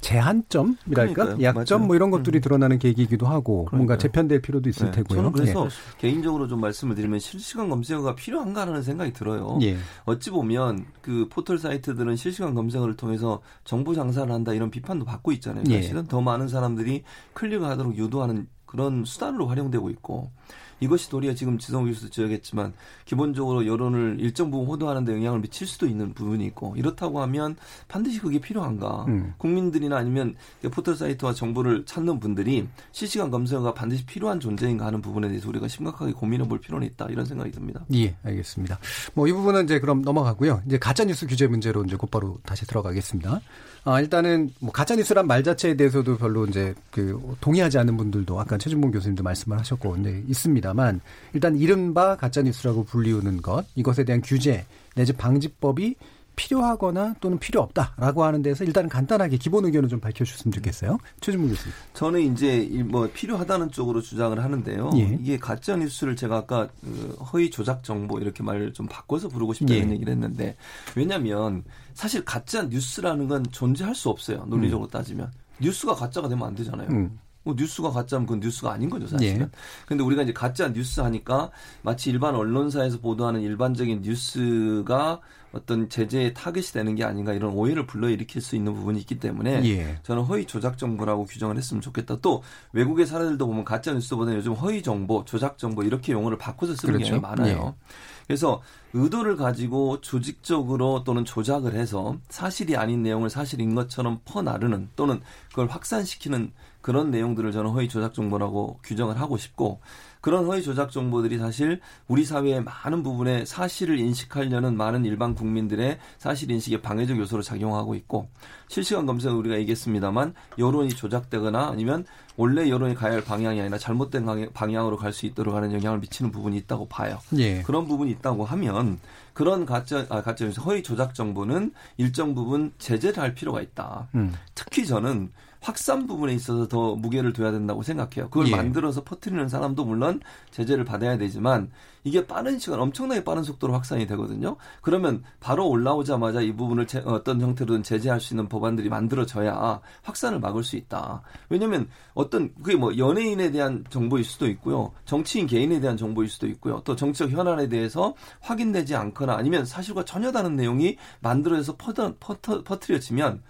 제한점이랄까 그러니까요. 약점 맞아요. 뭐 이런 것들이 음. 드러나는 계기이기도 하고 그러니까요. 뭔가 재편될 필요도 있을 네. 테고요. 저는 그래서 예. 개인적으로 좀 말씀을 드리면 실시간 검색어가 필요한가라는 생각이 들어요. 예. 어찌 보면 그 포털 사이트들은 실시간 검색어를 통해서 정보 장사를 한다 이런 비판도 받고 있잖아요. 예. 사실은 예. 더 많은 사람들이 클릭을 하도록 유도하는 그런 수단으로 활용되고 있고 이것이 도리어 지금 지성 교수도 지적했지만 기본적으로 여론을 일정 부분 호도하는 데 영향을 미칠 수도 있는 부분이 있고 이렇다고 하면 반드시 그게 필요한가? 음. 국민들이나 아니면 포털 사이트와 정보를 찾는 분들이 실시간 검색어가 반드시 필요한 존재인가 하는 부분에 대해서 우리가 심각하게 고민해 볼 필요는 있다 이런 생각이 듭니다. 예, 알겠습니다. 뭐 이 부분은 이제 그럼 넘어가고요. 이제 가짜 뉴스 규제 문제로 이제 곧바로 다시 들어가겠습니다. 아, 일단은 뭐 가짜 뉴스란 말 자체에 대해서도 별로 이제 그 동의하지 않는 분들도 아까 최준봉 교수님도 말씀을 하셨고 네, 있습니다 만 일단 이른바 가짜 뉴스라고 불리우는 것 이것에 대한 규제 내지 방지법이 필요하거나 또는 필요 없다라고 하는 데서 일단 간단하게 기본 의견을 좀 밝혀주셨으면 좋겠어요. 최준문 교수님. 저는 이제 뭐 필요하다는 쪽으로 주장을 하는데요. 예. 이게 가짜 뉴스를 제가 아까 그 허위 조작 정보 이렇게 말을 좀 바꿔서 부르고 싶다는 예. 얘기를 했는데 왜냐하면 사실 가짜 뉴스라는 건 존재할 수 없어요. 논리적으로 음. 따지면 뉴스가 가짜가 되면 안 되잖아요. 음. 뭐 뉴스가 가짜면 그건 뉴스가 아닌 거죠, 사실은. 예. 근데 우리가 이제 가짜 뉴스 하니까 마치 일반 언론사에서 보도하는 일반적인 뉴스가 어떤 제재의 타겟이 되는 게 아닌가 이런 오해를 불러일으킬 수 있는 부분이 있기 때문에 예. 저는 허위 조작 정보라고 규정을 했으면 좋겠다. 또 외국의 사례들도 보면 가짜 뉴스보다는 요즘 허위 정보, 조작 정보 이렇게 용어를 바꿔서 쓰는 그렇죠. 경우가 많아요. 예. 그래서 의도를 가지고 조직적으로 또는 조작을 해서 사실이 아닌 내용을 사실인 것처럼 퍼나르는 또는 그걸 확산시키는 그런 내용들을 저는 허위 조작 정보라고 규정을 하고 싶고 그런 허위 조작 정보들이 사실 우리 사회의 많은 부분에 사실을 인식하려는 많은 일반 국민들의 사실 인식에 방해적 요소로 작용하고 있고 실시간 검색은 우리가 얘기했습니다만 여론이 조작되거나 아니면 원래 여론이 가야 할 방향이 아니라 잘못된 방향으로 갈 수 있도록 하는 영향을 미치는 부분이 있다고 봐요. 예. 그런 부분이 있다고 하면 그런 가짜 아, 가짜 허위 조작 정보는 일정 부분 제재를 할 필요가 있다. 음. 특히 저는 확산 부분에 있어서 더 무게를 둬야 된다고 생각해요. 그걸 예. 만들어서 퍼뜨리는 사람도 물론 제재를 받아야 되지만 이게 빠른 시간, 엄청나게 빠른 속도로 확산이 되거든요. 그러면 바로 올라오자마자 이 부분을 제, 어떤 형태로든 제재할 수 있는 법안들이 만들어져야 확산을 막을 수 있다. 왜냐하면 어떤 그게 뭐 연예인에 대한 정보일 수도 있고요, 정치인 개인에 대한 정보일 수도 있고요, 또 정치적 현안에 대해서 확인되지 않거나 아니면 사실과 전혀 다른 내용이 만들어져서 퍼터, 퍼터, 퍼뜨려지면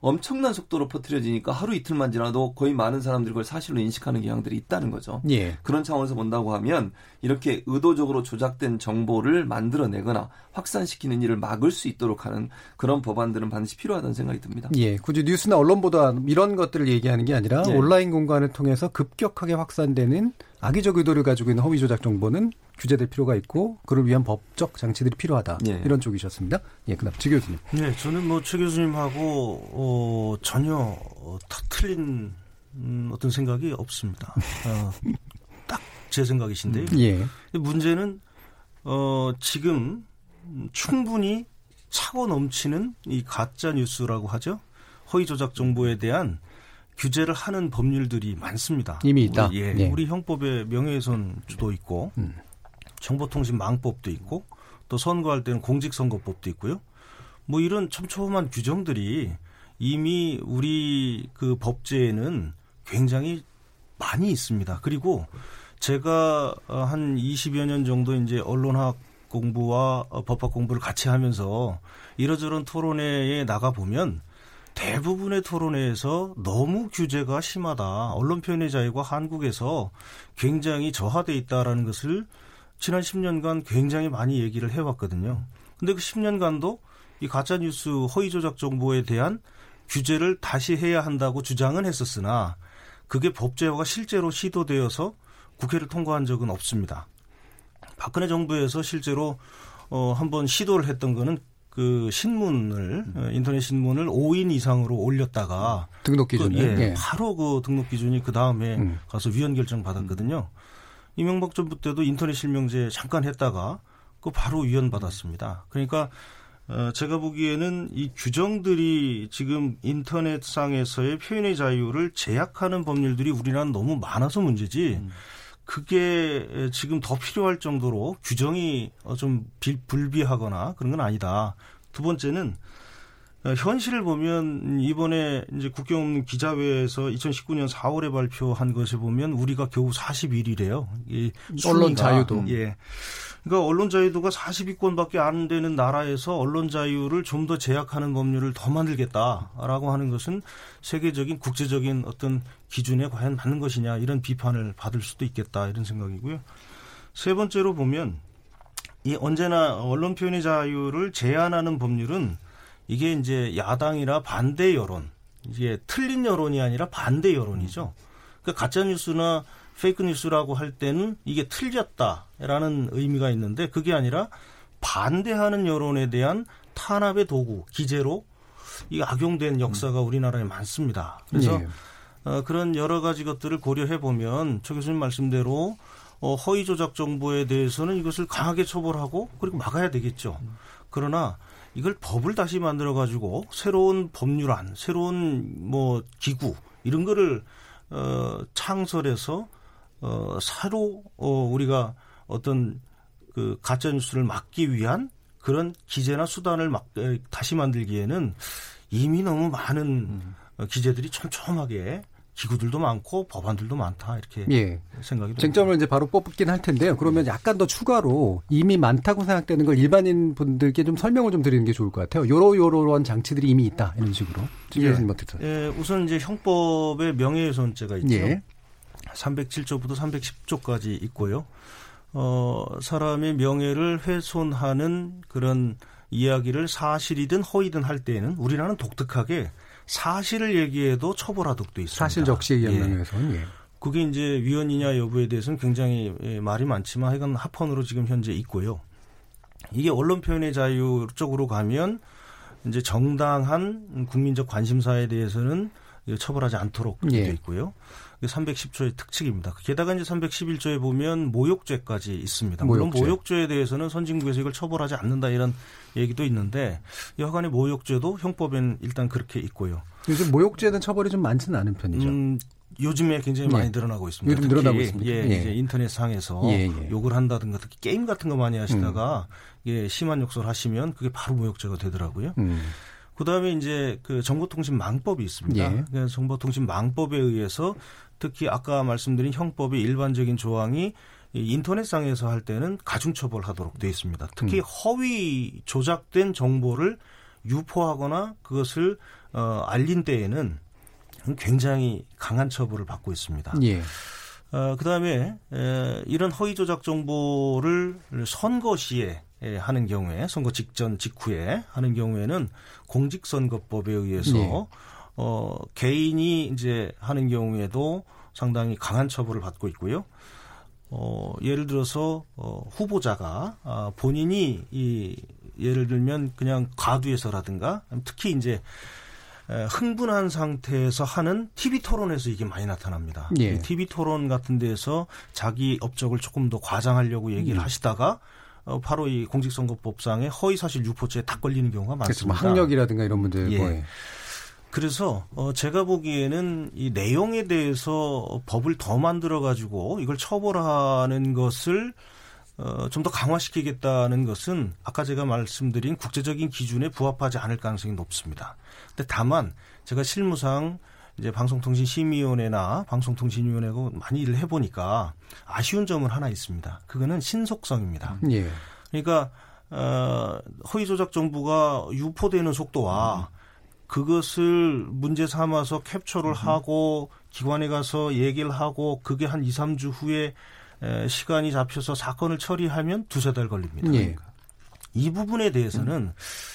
엄청난 속도로 퍼뜨려지니까 하루 이틀만 지나도 거의 많은 사람들이 그걸 사실로 인식하는 경향들이 있다는 거죠. 예. 그런 차원에서 본다고 하면 이렇게 의도적으로 조작된 정보를 만들어내거나 확산시키는 일을 막을 수 있도록 하는 그런 법안들은 반드시 필요하다는 생각이 듭니다. 예. 굳이 뉴스나 언론 보다 이런 것들을 얘기하는 게 아니라 예. 온라인 공간을 통해서 급격하게 확산되는 악의적 의도를 가지고 있는 허위 조작 정보는 규제될 필요가 있고 그를 위한 법적 장치들이 필요하다 예. 이런 쪽이셨습니다. 예, 그다음 지 교수님. 네, 저는 뭐 최 교수님하고 어, 전혀 어, 틀린 음, 어떤 생각이 없습니다. 어, <laughs> 딱 제 생각이신데요. 예. 문제는 어, 지금 충분히 차고 넘치는 이 가짜 뉴스라고 하죠. 허위 조작 정보에 대한 규제를 하는 법률들이 많습니다. 이미 있다. 우리, 예, 예. 우리 형법에 명예훼손도 있고 음. 정보통신망법도 있고 또 선거할 때는 공직선거법도 있고요. 뭐 이런 촘촘한 규정들이 이미 우리 그 법제에는 굉장히 많이 있습니다. 그리고 제가 어, 한 20여 년 정도 이제 언론학 공부와 어, 법학 공부를 같이 하면서 이러저런 토론회에 나가 보면 대부분의 토론회에서 너무 규제가 심하다. 언론 표현의 자유가 한국에서 굉장히 저하돼 있다라는 것을 지난 10년간 굉장히 많이 얘기를 해왔거든요. 근데 그 10년간도 이 가짜 뉴스 허위 조작 정보에 대한 규제를 다시 해야 한다고 주장은 했었으나 그게 법제화가 실제로 시도되어서 국회를 통과한 적은 없습니다. 박근혜 정부에서 실제로 어 한번 시도를 했던 거는 그 신문을 음. 인터넷 신문을 5인 이상으로 올렸다가 등록 기준이 그, 예, 예. 바로 그 등록 기준이 그 다음에 음. 가서 위헌 결정 받았거든요. 이명박 정부 때도 인터넷 실명제 잠깐 했다가 그 바로 위헌 받았습니다. 그러니까 어, 제가 보기에는 이 규정들이 지금 인터넷상에서의 표현의 자유를 제약하는 법률들이 우리나라는 너무 많아서 문제지. 음. 그게 지금 더 필요할 정도로 규정이 어, 좀 불비하거나 그런 건 아니다. 두 번째는 어, 현실을 보면 이번에 이제 국경 없는 기자회에서 2019년 4월에 발표한 것을 보면 우리가 겨우 41이래요. 이 언론 자유도. 예. 그러니까 언론 자유도가 40위권밖에 안 되는 나라에서 언론 자유를 좀 더 제약하는 법률을 더 만들겠다라고 하는 것은 세계적인 국제적인 어떤 기준에 과연 맞는 것이냐 이런 비판을 받을 수도 있겠다 이런 생각이고요. 세 번째로 보면 이 언제나 언론 표현의 자유를 제한하는 법률은 이게 이제 야당이라 반대 여론 이게 틀린 여론이 아니라 반대 여론이죠. 그러니까 가짜 뉴스나 페이크 뉴스라고 할 때는 이게 틀렸다라는 의미가 있는데 그게 아니라 반대하는 여론에 대한 탄압의 도구, 기재로 이 악용된 역사가 우리나라에 많습니다. 그래서 네. 어, 그런 여러 가지 것들을 고려해 보면 조 교수님 말씀대로 어, 허위 조작 정보에 대해서는 이것을 강하게 처벌하고 그리고 막아야 되겠죠. 그러나 이걸 법을 다시 만들어 가지고 새로운 법률안, 새로운 뭐 기구 이런 거를 어, 창설해서 어, 새로 어, 우리가 어떤 그 가짜 뉴스를 막기 위한 그런 기재나 수단을 막 다시 만들기에는 이미 너무 많은 음. 기재들이 촘촘하게 기구들도 많고 법안들도 많다 이렇게 예. 생각이. 쟁점을 이제 바로 뽑긴 할 텐데요. 그러면 약간 더 추가로 이미 많다고 생각되는 걸 일반인 분들께 좀 설명을 좀 드리는 게 좋을 것 같아요. 요러 요러한 장치들이 이미 있다 이런 식으로. 예. 예. 우선 이제 형법의 명예훼손죄가 있죠. 예. 307조부터 310조까지 있고요. 어, 사람의 명예를 훼손하는 그런 이야기를 사실이든 허위든 할 때에는 우리나라는 독특하게 사실을 얘기해도 처벌하도록 돼 있습니다. 사실 적시에 의한 명예훼손. 예. 그게 이제 위헌이냐 여부에 대해서는 굉장히 예, 말이 많지만 하여간 합헌으로 지금 현재 있고요. 이게 언론 표현의 자유 쪽으로 가면 이제 정당한 국민적 관심사에 대해서는 처벌하지 않도록 예. 되어 있고요. 310조의 특칙입니다. 게다가 이제 311조에 보면 모욕죄까지 있습니다. 물론 모욕죄. 모욕죄에 대해서는 선진국에서 이걸 처벌하지 않는다 이런 얘기도 있는데 여하간의 모욕죄도 형법엔 일단 그렇게 있고요. 요즘 모욕죄는 처벌이 좀 많지는 않은 편이죠. 음, 요즘에 굉장히 많이 예. 늘어나고 있습니다. 요즘 늘어나고 있습니다. 예, 예. 이제 인터넷 상에서 예, 예. 욕을 한다든가 특히 게임 같은 거 많이 하시다가 음. 예, 심한 욕설 하시면 그게 바로 모욕죄가 되더라고요. 음. 그다음에 이제 그 정보통신망법이 있습니다. 예. 그 정보통신망법에 의해서 특히 아까 말씀드린 형법의 일반적인 조항이 인터넷상에서 할 때는 가중처벌하도록 되어 있습니다. 특히 음. 허위 조작된 정보를 유포하거나 그것을 어, 알린 때에는 굉장히 강한 처벌을 받고 있습니다. 예. 어, 그 다음에 에, 이런 허위 조작 정보를 선거 시에 에, 하는 경우에 선거 직전 직후에 하는 경우에는 공직선거법에 의해서 예. 어, 개인이 이제 하는 경우에도 상당히 강한 처벌을 받고 있고요. 어, 예를 들어서 어, 후보자가 아, 본인이 이 예를 들면 그냥 과두에서라든가 특히 이제 에, 흥분한 상태에서 하는 TV 토론에서 이게 많이 나타납니다. 예. TV 토론 같은 데서 자기 업적을 조금 더 과장하려고 얘기를 음. 하시다가 어, 바로 이 공직선거법상의 허위사실 유포죄에 딱 걸리는 경우가 뭐 많습니다. 그렇죠. 학력이라든가 이런 문제들. 예. 그래서 어 제가 보기에는 이 내용에 대해서 법을 더 만들어 가지고 이걸 처벌하는 것을 어좀 더 강화시키겠다는 것은 아까 제가 말씀드린 국제적인 기준에 부합하지 않을 가능성이 높습니다. 근데 다만 제가 실무상 이제 방송통신심의위원회나 방송통신위원회고 많이 일을 해보니까 아쉬운 점은 하나 있습니다. 그거는 신속성입니다. 예. 그러니까 어, 허위 조작 정보가 유포되는 속도와 그것을 문제 삼아서 캡처를 하고 기관에 가서 얘기를 하고 그게 한 2, 3주 후에 에, 시간이 잡혀서 사건을 처리하면 두세 달 걸립니다. 예. 이 부분에 대해서는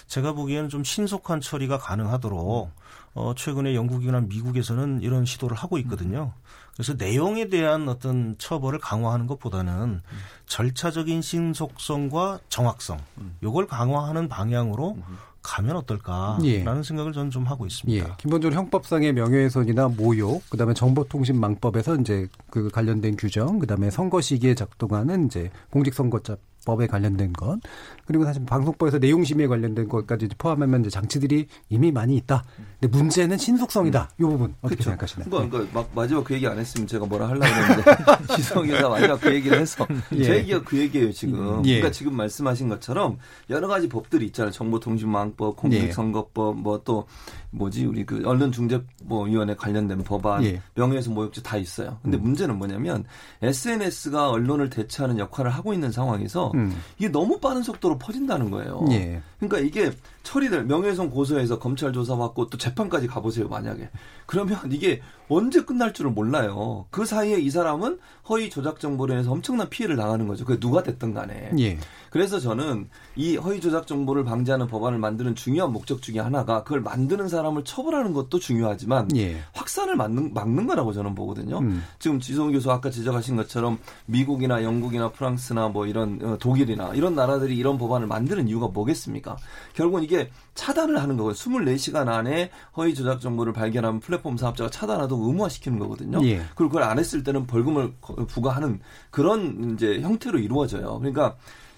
제가 보기에는 좀 신속한 처리가 가능하도록 어, 최근에 영국이나 미국에서는 이런 시도를 하고 있거든요. 그래서 내용에 대한 어떤 처벌을 강화하는 것보다는 절차적인 신속성과 정확성, 요걸 강화하는 방향으로 가면 어떨까라는 예. 생각을 저는 좀 하고 있습니다. 예. 기본적으로 형법상의 명예훼손이나 모욕, 그다음에 정보통신망법에서 이제 그 관련된 규정, 그다음에 선거 시기에 작동하는 이제 공직선거법 에 관련된 것, 그리고 사실 방송법에서 내용심의에 관련된 것까지 포함하면 이제 장치들이 이미 많이 있다. 근데 문제는 신속성이다. 이 부분 어떻게 그쵸. 생각하시나요? 그러니까, 그러니까 막 마지막 그 얘기 안 했으면 제가 뭐라 하려고 <laughs> 했는데 <laughs> 지성 기자 마지막 그 얘기를 해서 예. 제 얘기가 그 얘기예요 지금. 예. 그러니까 지금 말씀하신 것처럼 여러 가지 법들이 있잖아요. 정보통신망법, 공직선거법, 뭐또 뭐지 우리 그 언론 중재위원회 관련된 법안, 예. 명예훼손 모욕죄 다 있어요. 근데 음. 문제는 뭐냐면 SNS가 언론을 대체하는 역할을 하고 있는 상황에서 음. 이게 너무 빠른 속도로 퍼진다는 거예요. 예. 그러니까 이게 처리될 명예훼손 고소해서 검찰 조사 받고 또 재판까지 가보세요 만약에 그러면 이게 언제 끝날 줄을 몰라요. 그 사이에 이 사람은 허위 조작 정보로 인해서 엄청난 피해를 당하는 거죠. 그게 누가 됐든 간에. 예. 그래서 저는 이 허위 조작 정보를 방지하는 법안을 만드는 중요한 목적 중에 하나가 그걸 만드는 사람을 처벌하는 것도 중요하지만 예. 확산을 막는, 막는 거라고 저는 보거든요. 음. 지금 지성 교수 아까 지적하신 것처럼 미국이나 영국이나 프랑스나 뭐 이런 어, 독일이나 이런 나라들이 이런 법안을 만드는 이유가 뭐겠습니까? 결국은 이게 차단을 하는 거고요. 24시간 안에 허위 조작 정보를 발견하면 플랫폼 사업자가 차단하도록 의무화시키는 거거든요. 예. 그리고 그걸 안 했을 때는 벌금을 거- 부과하는 그런 이제 형태로 이루어져요. 그러니까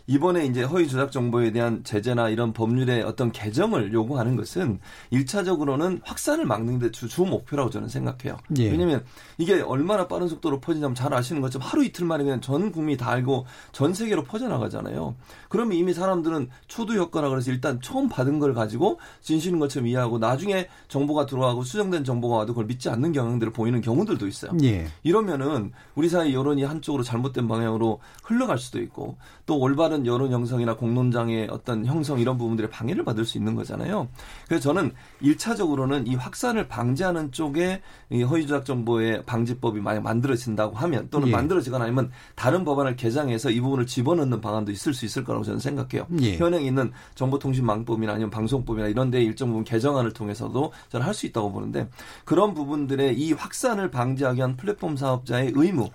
이번에 이제 허위 조작 정보에 대한 제재나 이런 법률의 어떤 개정을 요구하는 것은 일차적으로는 확산을 막는 데 주, 주 목표라고 저는 생각해요. 예. 왜냐면 이게 얼마나 빠른 속도로 퍼지냐면 잘 아시는 것처럼 하루 이틀 만에 그냥 전 국민이 다 알고 전 세계로 퍼져나가잖아요. 그러면 이미 사람들은 초두 효과라 그래서 일단 처음 받은 걸 가지고 진실인 것처럼 이해하고 나중에 정보가 들어가고 수정된 정보가 와도 그걸 믿지 않는 경향들을 보이는 경우들도 있어요. 예. 이러면은 우리 사회 여론이 한쪽으로 잘못된 방향으로 흘러갈 수도 있고 또 올바른 여론 형성이나 공론장의 어떤 형성 이런 부분들의 방해를 받을 수 있는 거잖아요. 그래서 저는 일차적으로는이 확산을 방지하는 쪽에 이 허위조작 정보의 방지법이 만약 만들어진다고 하면 또는 예. 만들어지거나 아니면 다른 법안을 개정해서 이 부분을 집어넣는 방안도 있을 수 있을 거라고 저는 생각해요. 예. 현행 있는 정보통신망법이나 아니면 방송법이나 이런 데 일정 부분 개정안을 통해서도 저는 할 수 있다고 보는데 그런 부분들의 이 확산을 방지하기 위한 플랫폼 사업자의 의무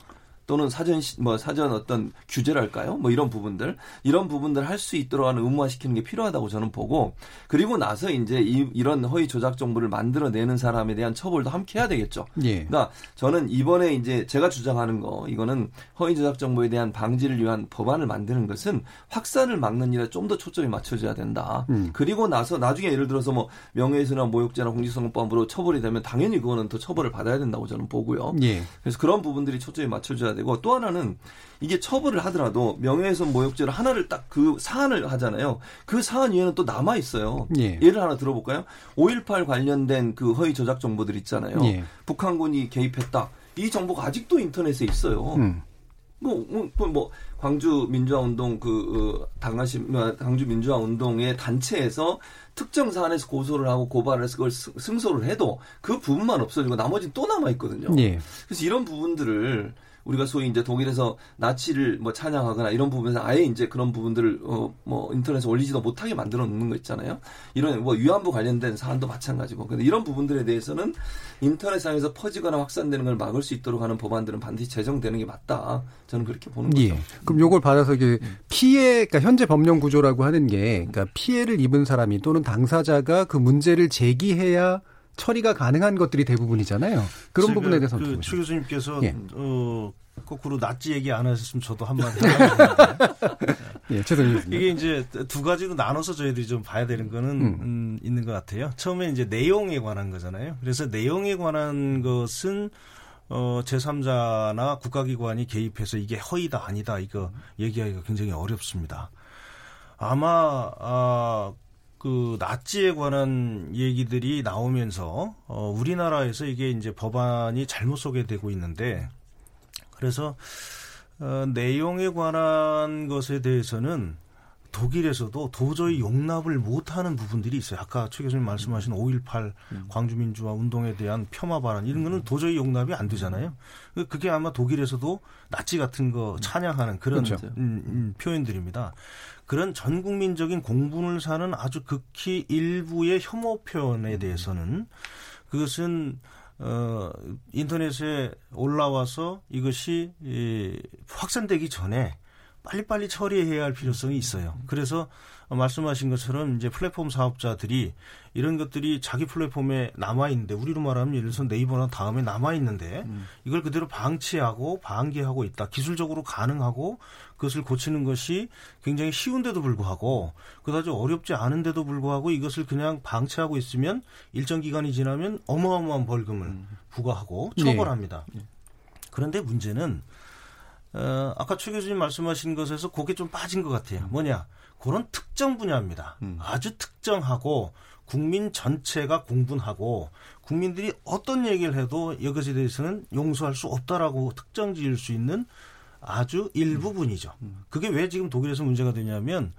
또는 사전 시- 뭐 사전 어떤 규제랄까요? 뭐 이런 부분들 이런 부분들 할 수 있도록 하는 의무화시키는 게 필요하다고 저는 보고 그리고 나서 이제 이, 이런 허위 조작 정보를 만들어내는 사람에 대한 처벌도 함께 해야 되겠죠. 예. 그러니까 저는 이번에 이제 제가 주장하는 거 이거는 허위 조작 정보에 대한 방지를 위한 법안을 만드는 것은 확산을 막는 일에 좀 더 초점이 맞춰져야 된다. 음. 그리고 나서 나중에 예를 들어서 뭐 명예훼손이나 모욕죄나 공직선거법으로 처벌이 되면 당연히 그거는 더 처벌을 받아야 된다고 저는 보고요. 예. 그래서 그런 부분들이 초점이 맞춰져야 되고 또 하나는 이게 처벌을 하더라도 명예훼손 모욕죄를 하나를 딱 그 사안을 하잖아요. 그 사안 위에는 또 남아 있어요. 예. 예를 하나 들어볼까요? 5.18 관련된 그 허위 조작 정보들 있잖아요. 예. 북한군이 개입했다. 이 정보가 아직도 인터넷에 있어요. 음. 뭐, 뭐, 뭐, 뭐, 광주 민주화 운동 그 어, 당하신 어, 광주 민주화 운동의 단체에서 특정 사안에서 고소를 하고 고발을 해서 그걸 승- 승소를 해도 그 부분만 없어지고 나머지는 또 남아 있거든요. 예. 그래서 이런 부분들을 우리가 소위 이제 독일에서 나치를 뭐 찬양하거나 이런 부분에서 아예 이제 그런 부분들을 어 뭐 인터넷에 올리지도 못하게 만들어 놓는 거 있잖아요. 이런 뭐 위안부 관련된 사안도 마찬가지고. 근데 이런 부분들에 대해서는 인터넷상에서 퍼지거나 확산되는 걸 막을 수 있도록 하는 법안들은 반드시 제정되는 게 맞다. 저는 그렇게 보는 거죠. 예. 그럼 요걸 받아서 이게 피해, 그러니까 현재 법령 구조라고 하는 게, 그러니까 피해를 입은 사람이 또는 당사자가 그 문제를 제기해야 처리가 가능한 것들이 대부분이잖아요. 그런 부분에 대해서 어떻게 그? 최 교수님께서 예. 어, 거꾸로 낫지 얘기 안 하셨으면 저도 한마디. <laughs> 예, 교수님. 이게 이제 두 가지로 나눠서 저희들이 좀 봐야 되는 거는 음. 음, 있는 것 같아요. 처음에 이제 내용에 관한 거잖아요. 그래서 내용에 관한 것은 어, 제3자나 국가기관이 개입해서 이게 허위다 아니다 이거 얘기하기가 굉장히 어렵습니다. 아마 아, 그 나치에 관한 얘기들이 나오면서 어, 우리나라에서 이게 이제 법안이 잘못 소개되고 있는데 그래서 어, 내용에 관한 것에 대해서는 독일에서도 도저히 용납을 못하는 부분들이 있어요. 아까 최 교수님 말씀하신 5.18 음. 광주민주화 운동에 대한 폄하 발언 이런 거는 도저히 용납이 안 되잖아요. 그게 아마 독일에서도 나치 같은 거 찬양하는 그런 그렇죠. 음, 음, 표현들입니다. 그런 전 국민적인 공분을 사는 아주 극히 일부의 혐오 표현에 대해서는 그것은 어, 인터넷에 올라와서 이것이 이, 확산되기 전에 빨리빨리 처리해야 할 필요성이 있어요. 그래서 말씀하신 것처럼 이제 플랫폼 사업자들이 이런 것들이 자기 플랫폼에 남아 있는데 우리로 말하면 예를 들어서 네이버나 다음에 남아 있는데 음. 이걸 그대로 방치하고 방기하고 있다. 기술적으로 가능하고 그것을 고치는 것이 굉장히 쉬운데도 불구하고 그다지 어렵지 않은데도 불구하고 이것을 그냥 방치하고 있으면 일정 기간이 지나면 어마어마한 벌금을 음. 부과하고 처벌합니다. 네. 그런데 문제는 어, 아까 최 교수님 말씀하신 것에서 그게 좀 빠진 것 같아요. 뭐냐? 그런 특정 분야입니다. 음. 아주 특정하고 국민 전체가 공분하고 국민들이 어떤 얘기를 해도 이것에 대해서는 용서할 수 없다라고 특정 지을 수 있는 아주 일부분이죠. 음. 음. 그게 왜 지금 독일에서 문제가 되냐면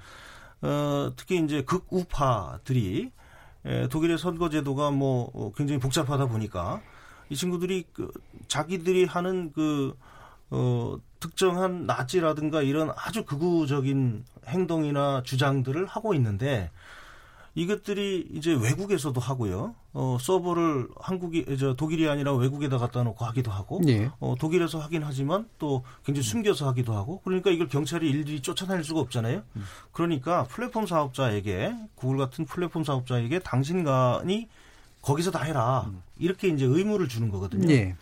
어, 특히 이제 극우파들이 에, 독일의 선거제도가 뭐 어, 굉장히 복잡하다 보니까 이 친구들이 그 자기들이 하는 그 어, 특정한 나치라든가 이런 아주 극우적인 행동이나 주장들을 하고 있는데 이것들이 이제 외국에서도 하고요. 어, 서버를 한국이, 저 독일이 아니라 외국에다 갖다 놓고 하기도 하고, 네. 어, 독일에서 하긴 하지만 또 굉장히 숨겨서 하기도 하고, 그러니까 이걸 경찰이 일일이 쫓아다닐 수가 없잖아요. 음. 그러니까 플랫폼 사업자에게, 구글 같은 플랫폼 사업자에게 당신간이 거기서 다 해라. 음. 이렇게 이제 의무를 주는 거거든요. 네.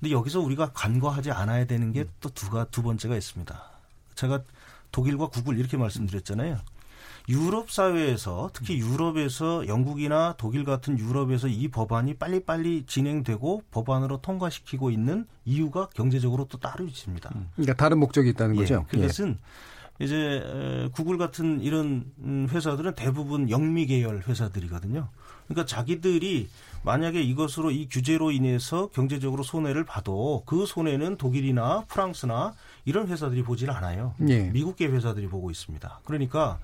근데 여기서 우리가 간과하지 않아야 되는 게 또 두가 두 번째가 있습니다. 제가 독일과 구글 이렇게 말씀드렸잖아요. 유럽 사회에서 특히 음. 유럽에서 영국이나 독일 같은 유럽에서 이 법안이 빨리빨리 진행되고 법안으로 통과시키고 있는 이유가 경제적으로 또 따로 있습니다. 음. 그러니까 다른 목적이 있다는 예, 거죠. 그것은 예. 이제 구글 같은 이런 회사들은 대부분 영미 계열 회사들이거든요. 그러니까 자기들이 만약에 이것으로 이 규제로 인해서 경제적으로 손해를 봐도 그 손해는 독일이나 프랑스나 이런 회사들이 보질 않아요. 예. 미국계 회사들이 보고 있습니다. 그러니까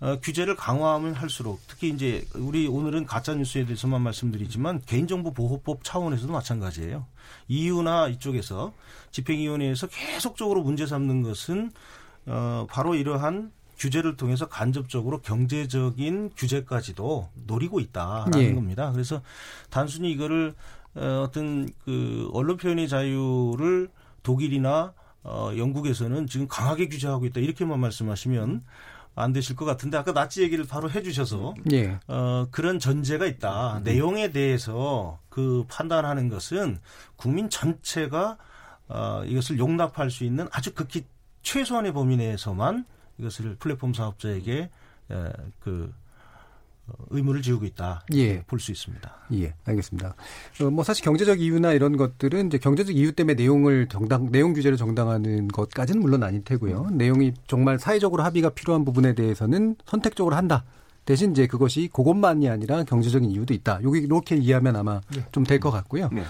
어, 규제를 강화하면 할수록 특히 이제 우리 오늘은 가짜 뉴스에 대해서만 말씀드리지만 개인정보 보호법 차원에서도 마찬가지예요. EU나 이쪽에서 집행위원회에서 계속적으로 문제 삼는 것은 어, 바로 이러한 규제를 통해서 간접적으로 경제적인 규제까지도 노리고 있다라는 예. 겁니다. 그래서 단순히 이거를 어, 어떤 그 언론 표현의 자유를 독일이나 어, 영국에서는 지금 강하게 규제하고 있다 이렇게만 말씀하시면 안 되실 것 같은데 아까 나치 얘기를 바로 해주셔서 예. 어, 그런 전제가 있다. 음. 내용에 대해서 그 판단하는 것은 국민 전체가 어, 이것을 용납할 수 있는 아주 극히 최소한의 범위 내에서만 이것을 플랫폼 사업자에게 에, 그 어, 의무를 지우고 있다. 예. 볼 수 있습니다. 예, 알겠습니다. 어, 뭐 사실 경제적 이유나 이런 것들은 이제 경제적 이유 때문에 내용을 정당 내용 규제를 정당하는 것까지는 물론 아닐 테고요. 음. 내용이 정말 사회적으로 합의가 필요한 부분에 대해서는 선택적으로 한다. 대신 이제 그것이 그것만이 아니라 경제적인 이유도 있다. 여기 이렇게 이해하면 아마 네. 좀될 것 같고요. 네.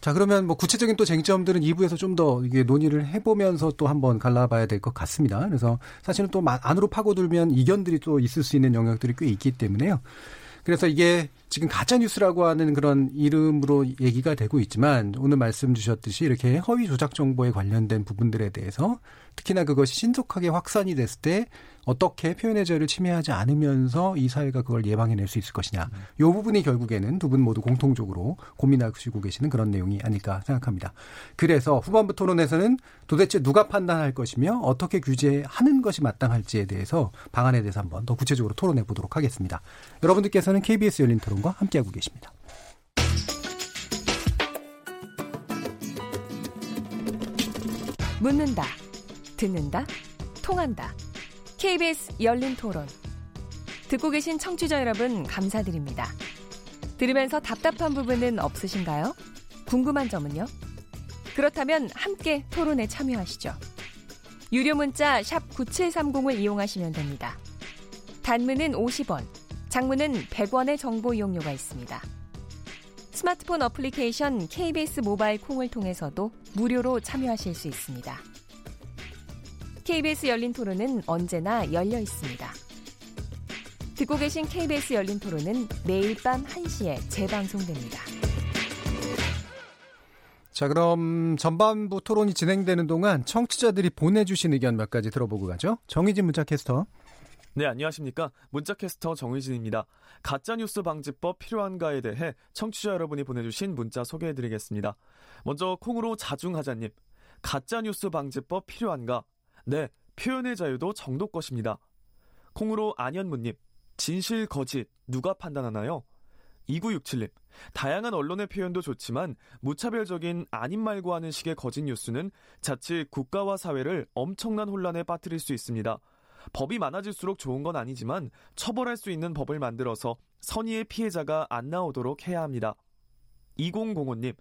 자, 그러면 뭐 구체적인 또 쟁점들은 2부에서 좀 더 이게 논의를 해보면서 또 한번 갈라봐야 될 것 같습니다. 그래서 사실은 또 안으로 파고들면 이견들이 또 있을 수 있는 영역들이 꽤 있기 때문에요. 그래서 이게 지금 가짜 뉴스라고 하는 그런 이름으로 얘기가 되고 있지만 오늘 말씀 주셨듯이 이렇게 허위 조작 정보에 관련된 부분들에 대해서 특히나 그것이 신속하게 확산이 됐을 때 어떻게 표현의 자유를 침해하지 않으면서 이 사회가 그걸 예방해낼 수 있을 것이냐. 음. 이 부분이 결국에는 두 분 모두 공통적으로 고민하시고 계시는 그런 내용이 아닐까 생각합니다. 그래서 후반부 토론에서는 도대체 누가 판단할 것이며 어떻게 규제하는 것이 마땅할지에 대해서 방안에 대해서 한번 더 구체적으로 토론해 보도록 하겠습니다. 여러분들께서는 KBS 열린 토론 과 함께하고 계십니다. 묻는다, 듣는다, 통한다. KBS 열린 토론. 듣고 계신 청취자 여러분, 감사드립니다. 들으면서 답답한 부분은 없으신가요? 궁금한 점은요? 그렇다면 함께 토론에 참여하시죠. 유료 문자 9730을 이용하시면 됩니다. 단문은 50원, 장문은 100원의 정보 이용료가 있습니다. 스마트폰 어플리케이션 KBS 모바일 콩을 통해서도 무료로 참여하실 수 있습니다. KBS 열린 토론은 언제나 열려 있습니다. 듣고 계신 KBS 열린 토론은 매일 밤 1시에 재방송됩니다. 자, 그럼 전반부 토론이 진행되는 동안 청취자들이 보내주신 의견 몇 가지 들어보고 가죠. 정희진 문자 캐스터. 네, 안녕하십니까. 문자캐스터 정의진입니다. 가짜뉴스 방지법 필요한가에 대해 청취자 여러분이 보내주신 문자 소개해드리겠습니다. 먼저 콩으로 자중하자님. 가짜뉴스 방지법 필요한가? 네, 표현의 자유도 정도 것입니다. 콩으로 안현무님. 진실, 거짓, 누가 판단하나요? 2967님. 다양한 언론의 표현도 좋지만 무차별적인 아닌 말고 하는 식의 거짓 뉴스는 자칫 국가와 사회를 엄청난 혼란에 빠뜨릴 수 있습니다. 법이 많아질수록 좋은 건 아니지만 처벌할 수 있는 법을 만들어서 선의의 피해자가 안 나오도록 해야 합니다. 2005님,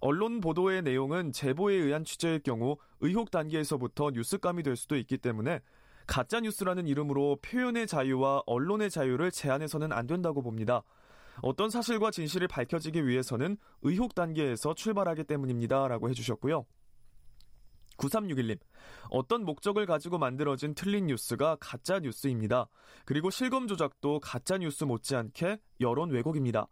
언론 보도의 내용은 제보에 의한 취재일 경우 의혹 단계에서부터 뉴스감이 될 수도 있기 때문에 가짜 뉴스라는 이름으로 표현의 자유와 언론의 자유를 제한해서는 안 된다고 봅니다. 어떤 사실과 진실이 밝혀지기 위해서는 의혹 단계에서 출발하기 때문입니다. 라고 해주셨고요. 9361님, 어떤 목적을 가지고 만들어진 틀린 뉴스가 가짜 뉴스입니다. 그리고 실검 조작도 가짜 뉴스 못지않게 여론 왜곡입니다.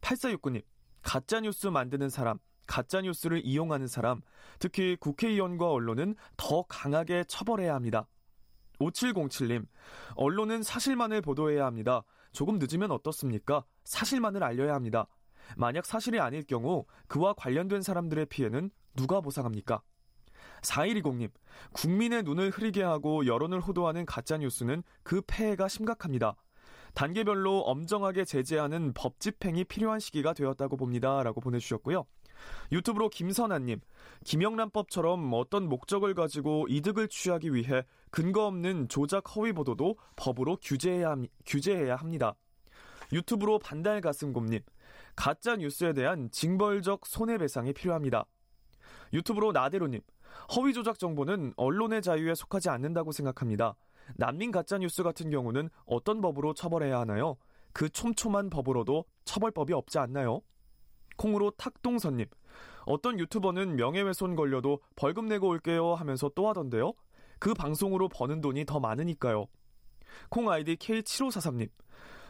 8469님, 가짜 뉴스 만드는 사람, 가짜 뉴스를 이용하는 사람, 특히 국회의원과 언론은 더 강하게 처벌해야 합니다. 5707님, 언론은 사실만을 보도해야 합니다. 조금 늦으면 어떻습니까? 사실만을 알려야 합니다. 만약 사실이 아닐 경우 그와 관련된 사람들의 피해는 누가 보상합니까? 4120님, 국민의 눈을 흐리게 하고 여론을 호도하는 가짜뉴스는 그 폐해가 심각합니다. 단계별로 엄정하게 제재하는 법 집행이 필요한 시기가 되었다고 봅니다. 라고 보내주셨고요. 유튜브로 김선아님, 김영란법처럼 어떤 목적을 가지고 이득을 취하기 위해 근거 없는 조작 허위 보도도 법으로 규제해야, 규제해야 합니다. 유튜브로 반달 가슴곰님, 가짜 뉴스에 대한 징벌적 손해배상이 필요합니다. 유튜브로 나대로님, 허위 조작 정보는 언론의 자유에 속하지 않는다고 생각합니다. 난민 가짜 뉴스 같은 경우는 어떤 법으로 처벌해야 하나요? 그 촘촘한 법으로도 처벌법이 없지 않나요? 콩으로 탁동선님. 어떤 유튜버는 명예훼손 걸려도 벌금 내고 올게요 하면서 또 하던데요. 그 방송으로 버는 돈이 더 많으니까요. 콩 아이디 K7543님.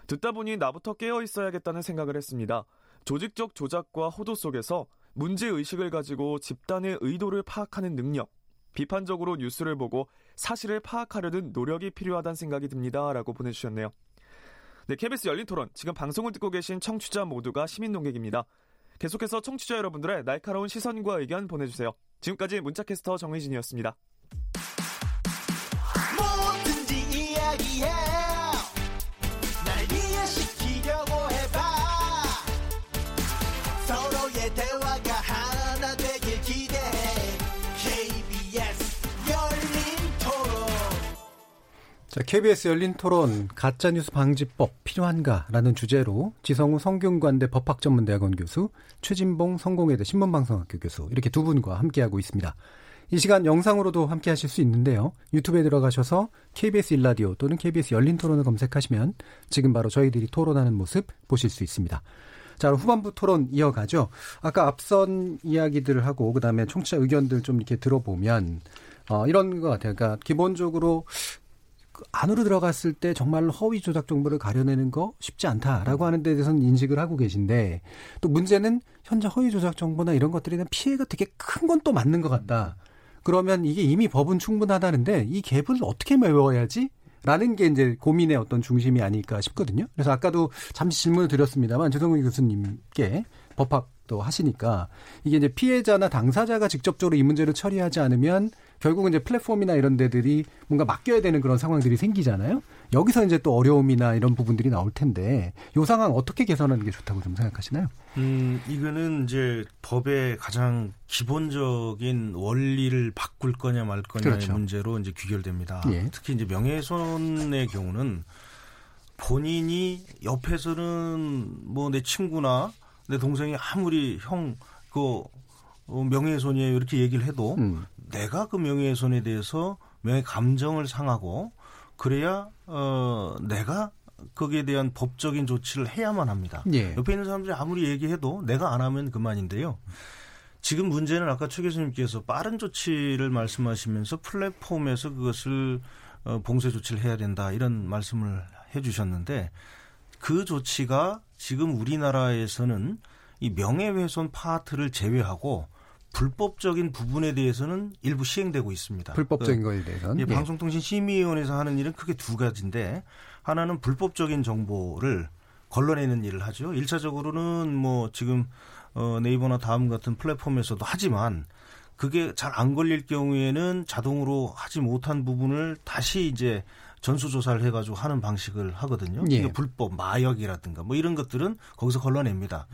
듣다 보니 나부터 깨어 있어야겠다는 생각을 했습니다. 조직적 조작과 호도 속에서 문제 의식을 가지고 집단의 의도를 파악하는 능력, 비판적으로 뉴스를 보고 사실을 파악하려는 노력이 필요하다는 생각이 듭니다. 라고 보내주셨네요. 네, KBS 열린 토론. 지금 방송을 듣고 계신 청취자 모두가 시민 농객입니다. 계속해서 청취자 여러분들의 날카로운 시선과 의견 보내주세요. 지금까지 문자캐스터 정혜진이었습니다. 자, KBS 열린 토론 가짜뉴스 방지법 필요한가라는 주제로 지성우 성균관대 법학전문대학원 교수, 최진봉 성공회대 신문방송학교 교수 이렇게 두 분과 함께하고 있습니다. 이 시간 영상으로도 함께 하실 수 있는데요. 유튜브에 들어가셔서 KBS 일라디오 또는 KBS 열린 토론을 검색하시면 지금 바로 저희들이 토론하는 모습 보실 수 있습니다. 자, 후반부 토론 이어가죠. 아까 앞선 이야기들을 하고 그다음에 청취자 의견들 좀 이렇게 들어보면 어, 이런 것 같아요. 그러니까 기본적으로 그 안으로 들어갔을 때 정말로 허위 조작 정보를 가려내는 거 쉽지 않다라고 하는 데 대해서는 인식을 하고 계신데 또 문제는 현재 허위 조작 정보나 이런 대한 피해가 되게 큰 건 또 맞는 것 같다. 그러면 이게 이미 법은 충분하다는데 이 갭을 어떻게 메워야지? 라는 게 이제 고민의 어떤 중심이 아닐까 싶거든요. 그래서 아까도 잠시 질문을 드렸습니다만 최성훈 교수님께 법학도 하시니까 이게 이제 피해자나 당사자가 직접적으로 이 문제를 처리하지 않으면 결국은 이제 플랫폼이나 이런 데들이 뭔가 맡겨야 되는 그런 상황들이 생기잖아요. 여기서 이제 또 어려움이나 이런 부분들이 나올 텐데 요 상황 어떻게 개선하는 게 좋다고 좀 생각하시나요? 음, 이거는 이제 법의 가장 기본적인 원리를 바꿀 거냐 말 거냐의 그렇죠. 문제로 이제 귀결됩니다. 예. 특히 이제 명예훼손의 경우는 본인이 옆에서는 뭐 내 친구나 내 동생이 아무리 형그 어, 명예훼손이에요 이렇게 얘기를 해도 음. 내가 그 명예훼손에 대해서 명예 감정을 상하고 그래야 어 내가 거기에 대한 법적인 조치를 해야만 합니다. 예. 옆에 있는 사람들이 아무리 얘기해도 내가 안 하면 그만인데요. 지금 문제는 아까 최 교수님께서 빠른 조치를 말씀하시면서 플랫폼에서 그것을 어, 봉쇄 조치를 해야 된다 이런 말씀을 해주셨는데 그 조치가 지금 우리나라에서는 이 명예훼손 파트를 제외하고 불법적인 부분에 대해서는 일부 시행되고 있습니다. 불법적인 그, 거에 대해서는 예, 방송통신심의위원회에서 하는 일은 크게 두 가지인데 하나는 불법적인 정보를 걸러내는 일을 하죠. 일차적으로는 뭐 지금 어, 네이버나 다음 같은 플랫폼에서도 하지만 그게 잘 안 걸릴 경우에는 자동으로 하지 못한 부분을 다시 이제 전수조사를 해가지고 하는 방식을 하거든요. 예. 이게 불법 마약이라든가 뭐 이런 것들은 거기서 걸러냅니다.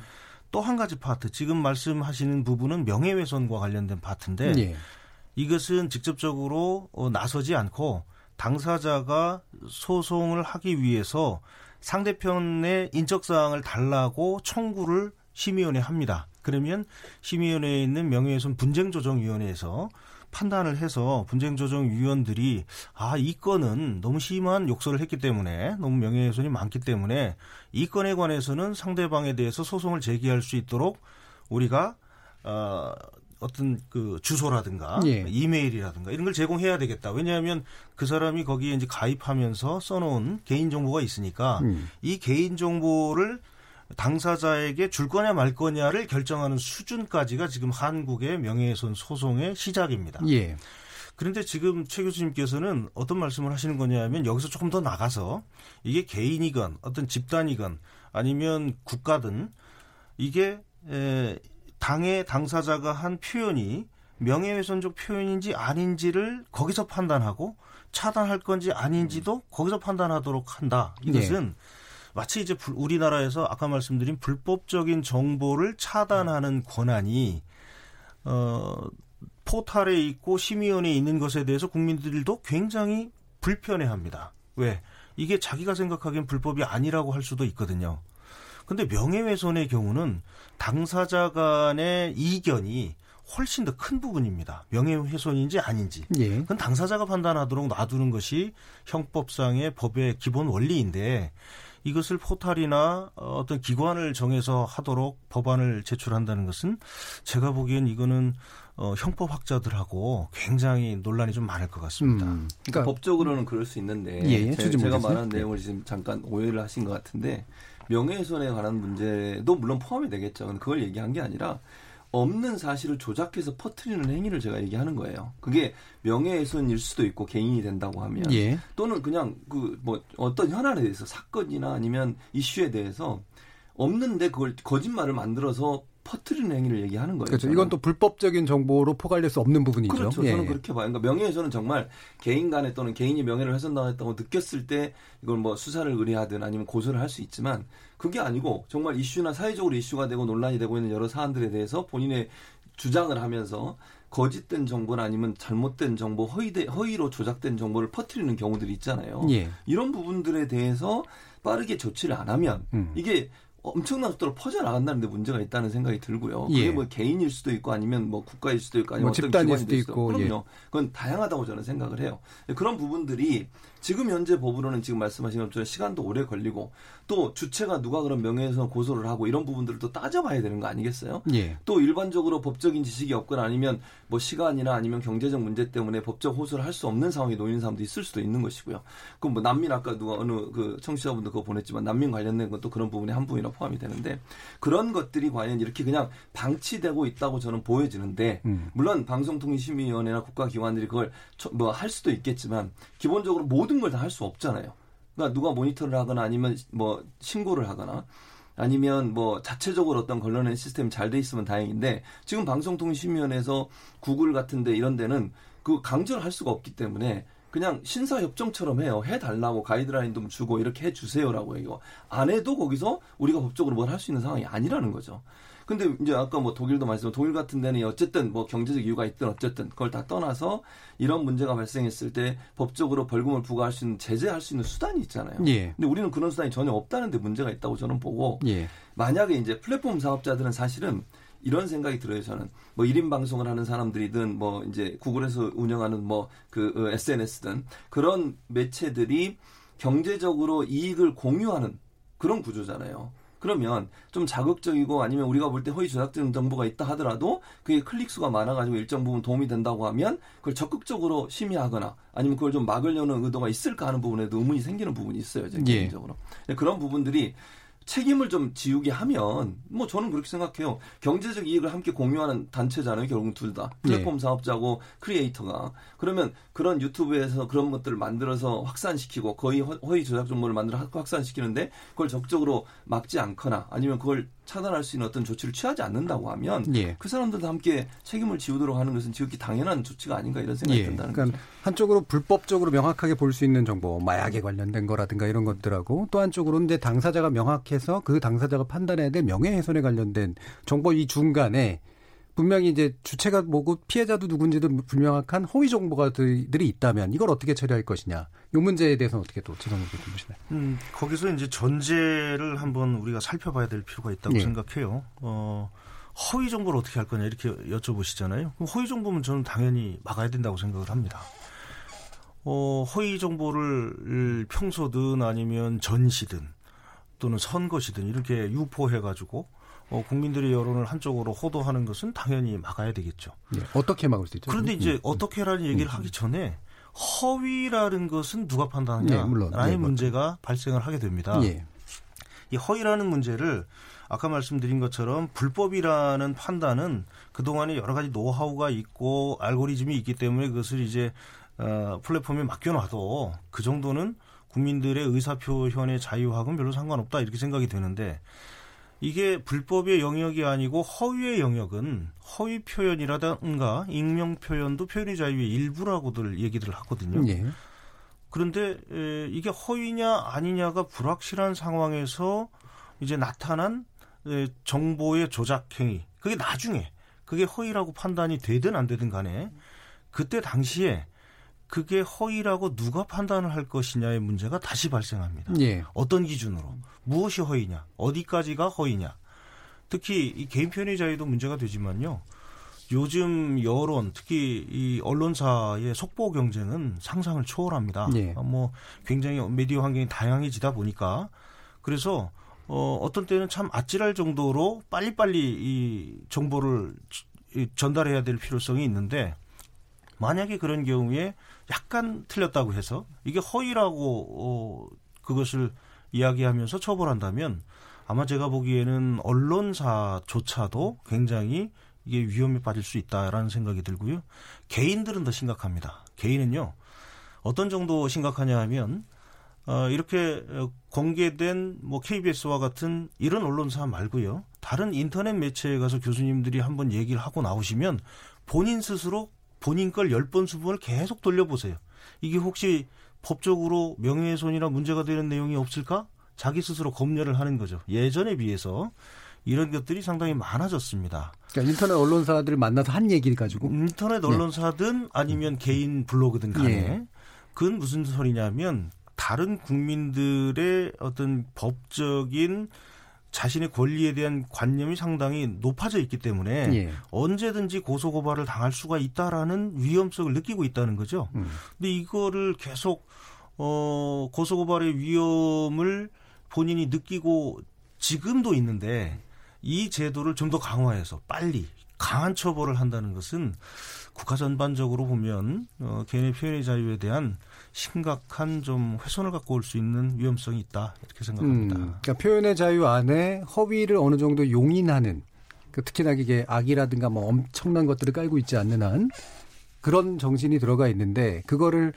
또 한 가지 파트 지금 말씀하시는 부분은 명예훼손과 관련된 파트인데 예. 이것은 직접적으로 어, 나서지 않고 당사자가 소송을 하기 위해서 상대편의 인적 사항을 달라고 청구를 심의위원회 합니다. 그러면 심의위원회에 있는 명예훼손 분쟁조정위원회에서 판단을 해서 분쟁조정위원들이 아, 이 건은 너무 심한 욕설을 했기 때문에 너무 명예훼손이 많기 때문에 이 건에 관해서는 상대방에 대해서 소송을 제기할 수 있도록 우리가 어, 어떤 그 주소라든가 예. 이메일이라든가 이런 걸 제공해야 되겠다. 왜냐하면 그 사람이 거기에 이제 가입하면서 써놓은 개인 정보가 있으니까 음. 이 개인 정보를 당사자에게 줄 거냐 말 거냐를 결정하는 수준까지가 지금 한국의 명예훼손 소송의 시작입니다. 예. 그런데 지금 최 교수님께서는 어떤 말씀을 하시는 거냐면 여기서 조금 더 나가서 이게 개인이건 어떤 집단이건 아니면 국가든 이게 에, 당의 당사자가 한 표현이 명예훼손적 표현인지 아닌지를 거기서 판단하고 차단할 건지 아닌지도 거기서 판단하도록 한다. 이것은 마치 이제 불- 우리나라에서 아까 말씀드린 불법적인 정보를 차단하는 권한이 어 포탈에 있고 심의원에 있는 것에 대해서 국민들도 굉장히 불편해합니다. 왜? 이게 자기가 생각하기엔 불법이 아니라고 할 수도 있거든요. 근데 명예훼손의 경우는 당사자 간의 이견이 훨씬 더 큰 부분입니다. 명예훼손인지 아닌지. 예. 그건 당사자가 판단하도록 놔두는 것이 형법상의 법의 기본 원리인데 이것을 포탈이나 어떤 기관을 정해서 하도록 법안을 제출한다는 것은 제가 보기엔 이거는 어, 형법학자들하고 굉장히 논란이 좀 많을 것 같습니다. 음. 그러니까 법적으로는 그럴 수 있는데 예, 예. 제, 가. 말한 내용을 지금 잠깐 오해를 하신 것 같은데 명예훼손에 관한 문제도 물론 포함이 되겠죠. 그걸 얘기한 게 아니라 없는 사실을 조작해서 퍼뜨리는 행위를 제가 얘기하는 거예요. 그게 명예훼손일 수도 있고 개인이 된다고 하면 예. 또는 그냥 그 뭐 어떤 현안에 대해서 사건이나 아니면 이슈에 대해서 없는데 그걸 거짓말을 만들어서 퍼뜨리는 행위를 얘기하는 거예요. 그렇죠. 저는. 이건 또 불법적인 정보로 포괄될 수 없는 부분이죠. 그렇죠. 예. 저는 그렇게 봐요. 그러니까 명예훼손은 정말 개인 간에 또는 개인이 명예를 훼손당했다고 느꼈을 때 이걸 뭐 수사를 의뢰하든 아니면 고소를 할 수 있지만 그게 아니고 정말 이슈나 사회적으로 이슈가 되고 논란이 되고 있는 여러 사안들에 대해서 본인의 주장을 하면서 거짓된 정보나 아니면 잘못된 정보, 허위대, 허위로 조작된 정보를 퍼뜨리는 경우들이 있잖아요. 예. 이런 부분들에 대해서 빠르게 조치를 안 하면 음. 이게 엄청난 속도로 퍼져나간다는 데 문제가 있다는 생각이 들고요. 그게 예. 뭐 개인일 수도 있고 아니면 뭐 국가일 수도 있고 아니면 뭐 어떤 집단일 수도 있고, 그럼요. 그건 다양하다고 저는 생각을 해요. 그런 부분들이 지금 현재 법으로는 지금 말씀하신 것처럼 시간도 오래 걸리고 또 주체가 누가 그런 명예훼손 고소를 하고 이런 부분들을 또 따져봐야 되는 거 아니겠어요? 예. 또 일반적으로 법적인 지식이 없거나 아니면 뭐 시간이나 아니면 경제적 문제 때문에 법적 호소를 할 수 없는 상황에 놓이는 사람도 있을 수도 있는 것이고요. 그럼 뭐 난민 아까 누가 어느 그 청취자분도 그거 보냈지만 난민 관련된 것도 그런 부분에 한 부분이나 포함이 되는데 그런 것들이 과연 이렇게 그냥 방치되고 있다고 저는 보여지는데 음. 물론 방송통신심의위원회나 국가기관들이 그걸 뭐 할 수도 있겠지만 기본적으로 모든 걸 다 할 수 없잖아요. 그러니까 누가 모니터를 하거나 아니면 뭐 신고를 하거나 아니면 뭐 자체적으로 어떤 걸러낸 시스템이 잘 돼 있으면 다행인데 지금 방송통신위원회에서 구글 같은데 이런 데는 그 강제를 할 수가 없기 때문에 그냥 신사협정처럼 해요. 해달라고 가이드라인도 주고 이렇게 해주세요라고 해요. 안 해도 거기서 우리가 법적으로 뭘 할 수 있는 상황이 아니라는 거죠. 근데 이제 아까 뭐 독일도 말씀, 독일 같은 데는 어쨌든 뭐 경제적 이유가 있든 어쨌든 그걸 다 떠나서 이런 문제가 발생했을 때 법적으로 벌금을 부과할 수 있는 제재할 수 있는 수단이 있잖아요. 예. 근데 우리는 그런 수단이 전혀 없다는데 문제가 있다고 저는 보고 예. 만약에 이제 플랫폼 사업자들은 사실은 이런 생각이 들어요, 저는. 뭐 1인 방송을 하는 사람들이든 뭐 이제 구글에서 운영하는 뭐 그 SNS든 그런 매체들이 경제적으로 이익을 공유하는 그런 구조잖아요. 그러면 좀 자극적이고 아니면 우리가 볼 때 허위 조작된 정보가 있다 하더라도 그게 클릭 수가 많아가지고 일정 부분 도움이 된다고 하면 그걸 적극적으로 심의하거나 아니면 그걸 좀 막으려는 의도가 있을까 하는 부분에도 의문이 생기는 부분이 있어요. 제 예. 개인적으로. 그런 부분들이 책임을 좀 지우게 하면 뭐 저는 그렇게 생각해요. 경제적 이익을 함께 공유하는 단체잖아요. 결국은 둘 다. 플랫폼 사업자고 크리에이터가. 그러면 그런 유튜브에서 그런 것들을 만들어서 확산시키고 거의 허- 허위 조작 정보를 만들어 확산시키는데 그걸 적극적으로 막지 않거나 아니면 그걸 차단할 수 있는 어떤 조치를 취하지 않는다고 하면 예. 그 사람들도 함께 책임을 지우도록 하는 것은 지극히 당연한 조치가 아닌가 이런 생각이 예. 든다는 그러니까 거죠. 한쪽으로 불법적으로 명확하게 볼 수 있는 정보, 마약에 관련된 거라든가 이런 것들하고 또 한쪽으로는 이제 당사자가 명확해서 그 당사자가 판단해야 될 명예훼손에 관련된 정보 이 중간에 분명히 이제 주체가 뭐고 피해자도 누군지도 불명확한 허위 정보가들이 있다면 이걸 어떻게 처리할 것이냐. 이 문제에 대해서는 어떻게 또 지성님 좀 보시나요? 음, 거기서 이제 전제를 한번 우리가 살펴봐야 될 필요가 있다고 예. 생각해요. 어, 허위 정보를 어떻게 할 거냐 이렇게 여쭤보시잖아요. 그럼 허위 정보면 저는 당연히 막아야 된다고 생각을 합니다. 어, 허위 정보를 평소든 아니면 전시든 또는 선거시든 이렇게 유포해가지고 어, 국민들의 여론을 한쪽으로 호도하는 것은 당연히 막아야 되겠죠. 예. 어떻게 막을 수 있죠? 그런데 이제 음. 어떻게라는 얘기를 하기 전에 허위라는 것은 누가 판단하냐? 네, 물론. 라는 네, 뭐. 문제가 발생을 하게 됩니다. 예. 이 허위라는 문제를 아까 말씀드린 것처럼 불법이라는 판단은 그동안에 여러 가지 노하우가 있고 알고리즘이 있기 때문에 그것을 이제 어, 플랫폼에 맡겨놔도 그 정도는 국민들의 의사표현의 자유하고는 별로 상관없다 이렇게 생각이 되는데 이게 불법의 영역이 아니고 허위의 영역은 허위 표현이라든가 익명 표현도 표현의 자유의 일부라고들 얘기를 하거든요. 예. 그런데 에, 이게 허위냐 아니냐가 불확실한 상황에서 이제 나타난 에, 정보의 조작 행위 그게 나중에 그게 허위라고 판단이 되든 안 되든 간에 그때 당시에 그게 허위라고 누가 판단을 할 것이냐의 문제가 다시 발생합니다. 예. 어떤 기준으로 무엇이 허위냐 어디까지가 허위냐 특히 이 개인 표현의 자유도 문제가 되지만요 요즘 여론 특히 이 언론사의 속보 경쟁은 상상을 초월합니다 예. 어, 뭐 굉장히 미디어 환경이 다양해지다 보니까 그래서 어 어떤 때는 참 아찔할 정도로 빨리빨리 이 정보를 이 전달해야 될 필요성이 있는데 만약에 그런 경우에 약간 틀렸다고 해서 이게 허위라고 어, 그것을 이야기하면서 처벌한다면 아마 제가 보기에는 언론사조차도 굉장히 이게 위험에 빠질 수 있다라는 생각이 들고요. 개인들은 더 심각합니다. 개인은요. 어떤 정도 심각하냐 하면 어, 이렇게 어, 공개된 뭐 KBS와 같은 이런 언론사 말고요. 다른 인터넷 매체에 가서 교수님들이 한번 얘기를 하고 나오시면 본인 스스로 본인 걸열번 수분을 계속 돌려보세요. 이게 혹시 법적으로 명예훼손이나 문제가 되는 내용이 없을까? 자기 스스로 검열을 하는 거죠. 예전에 비해서 이런 것들이 상당히 많아졌습니다. 그러니까 인터넷 언론사들을 만나서 한 얘기를 가지고 인터넷 언론사든 아니면 개인 블로그든 간에 예. 그건 무슨 소리냐면 다른 국민들의 어떤 법적인 자신의 권리에 대한 관념이 상당히 높아져 있기 때문에 예. 언제든지 고소 고발을 당할 수가 있다라는 위험성을 느끼고 있다는 거죠. 음. 근데 이거를 계속 어 고소 고발의 위험을 본인이 느끼고 지금도 있는데 이 제도를 좀 더 강화해서 빨리 강한 처벌을 한다는 것은 국가 전반적으로 보면 어, 개인의 표현의 자유에 대한 심각한 좀 훼손을 갖고 올 수 있는 위험성이 있다 이렇게 생각합니다. 음, 그러니까 표현의 자유 안에 허위를 어느 정도 용인하는 그 특히나 이게 악이라든가 뭐 엄청난 것들을 깔고 있지 않는 한 그런 정신이 들어가 있는데 그거를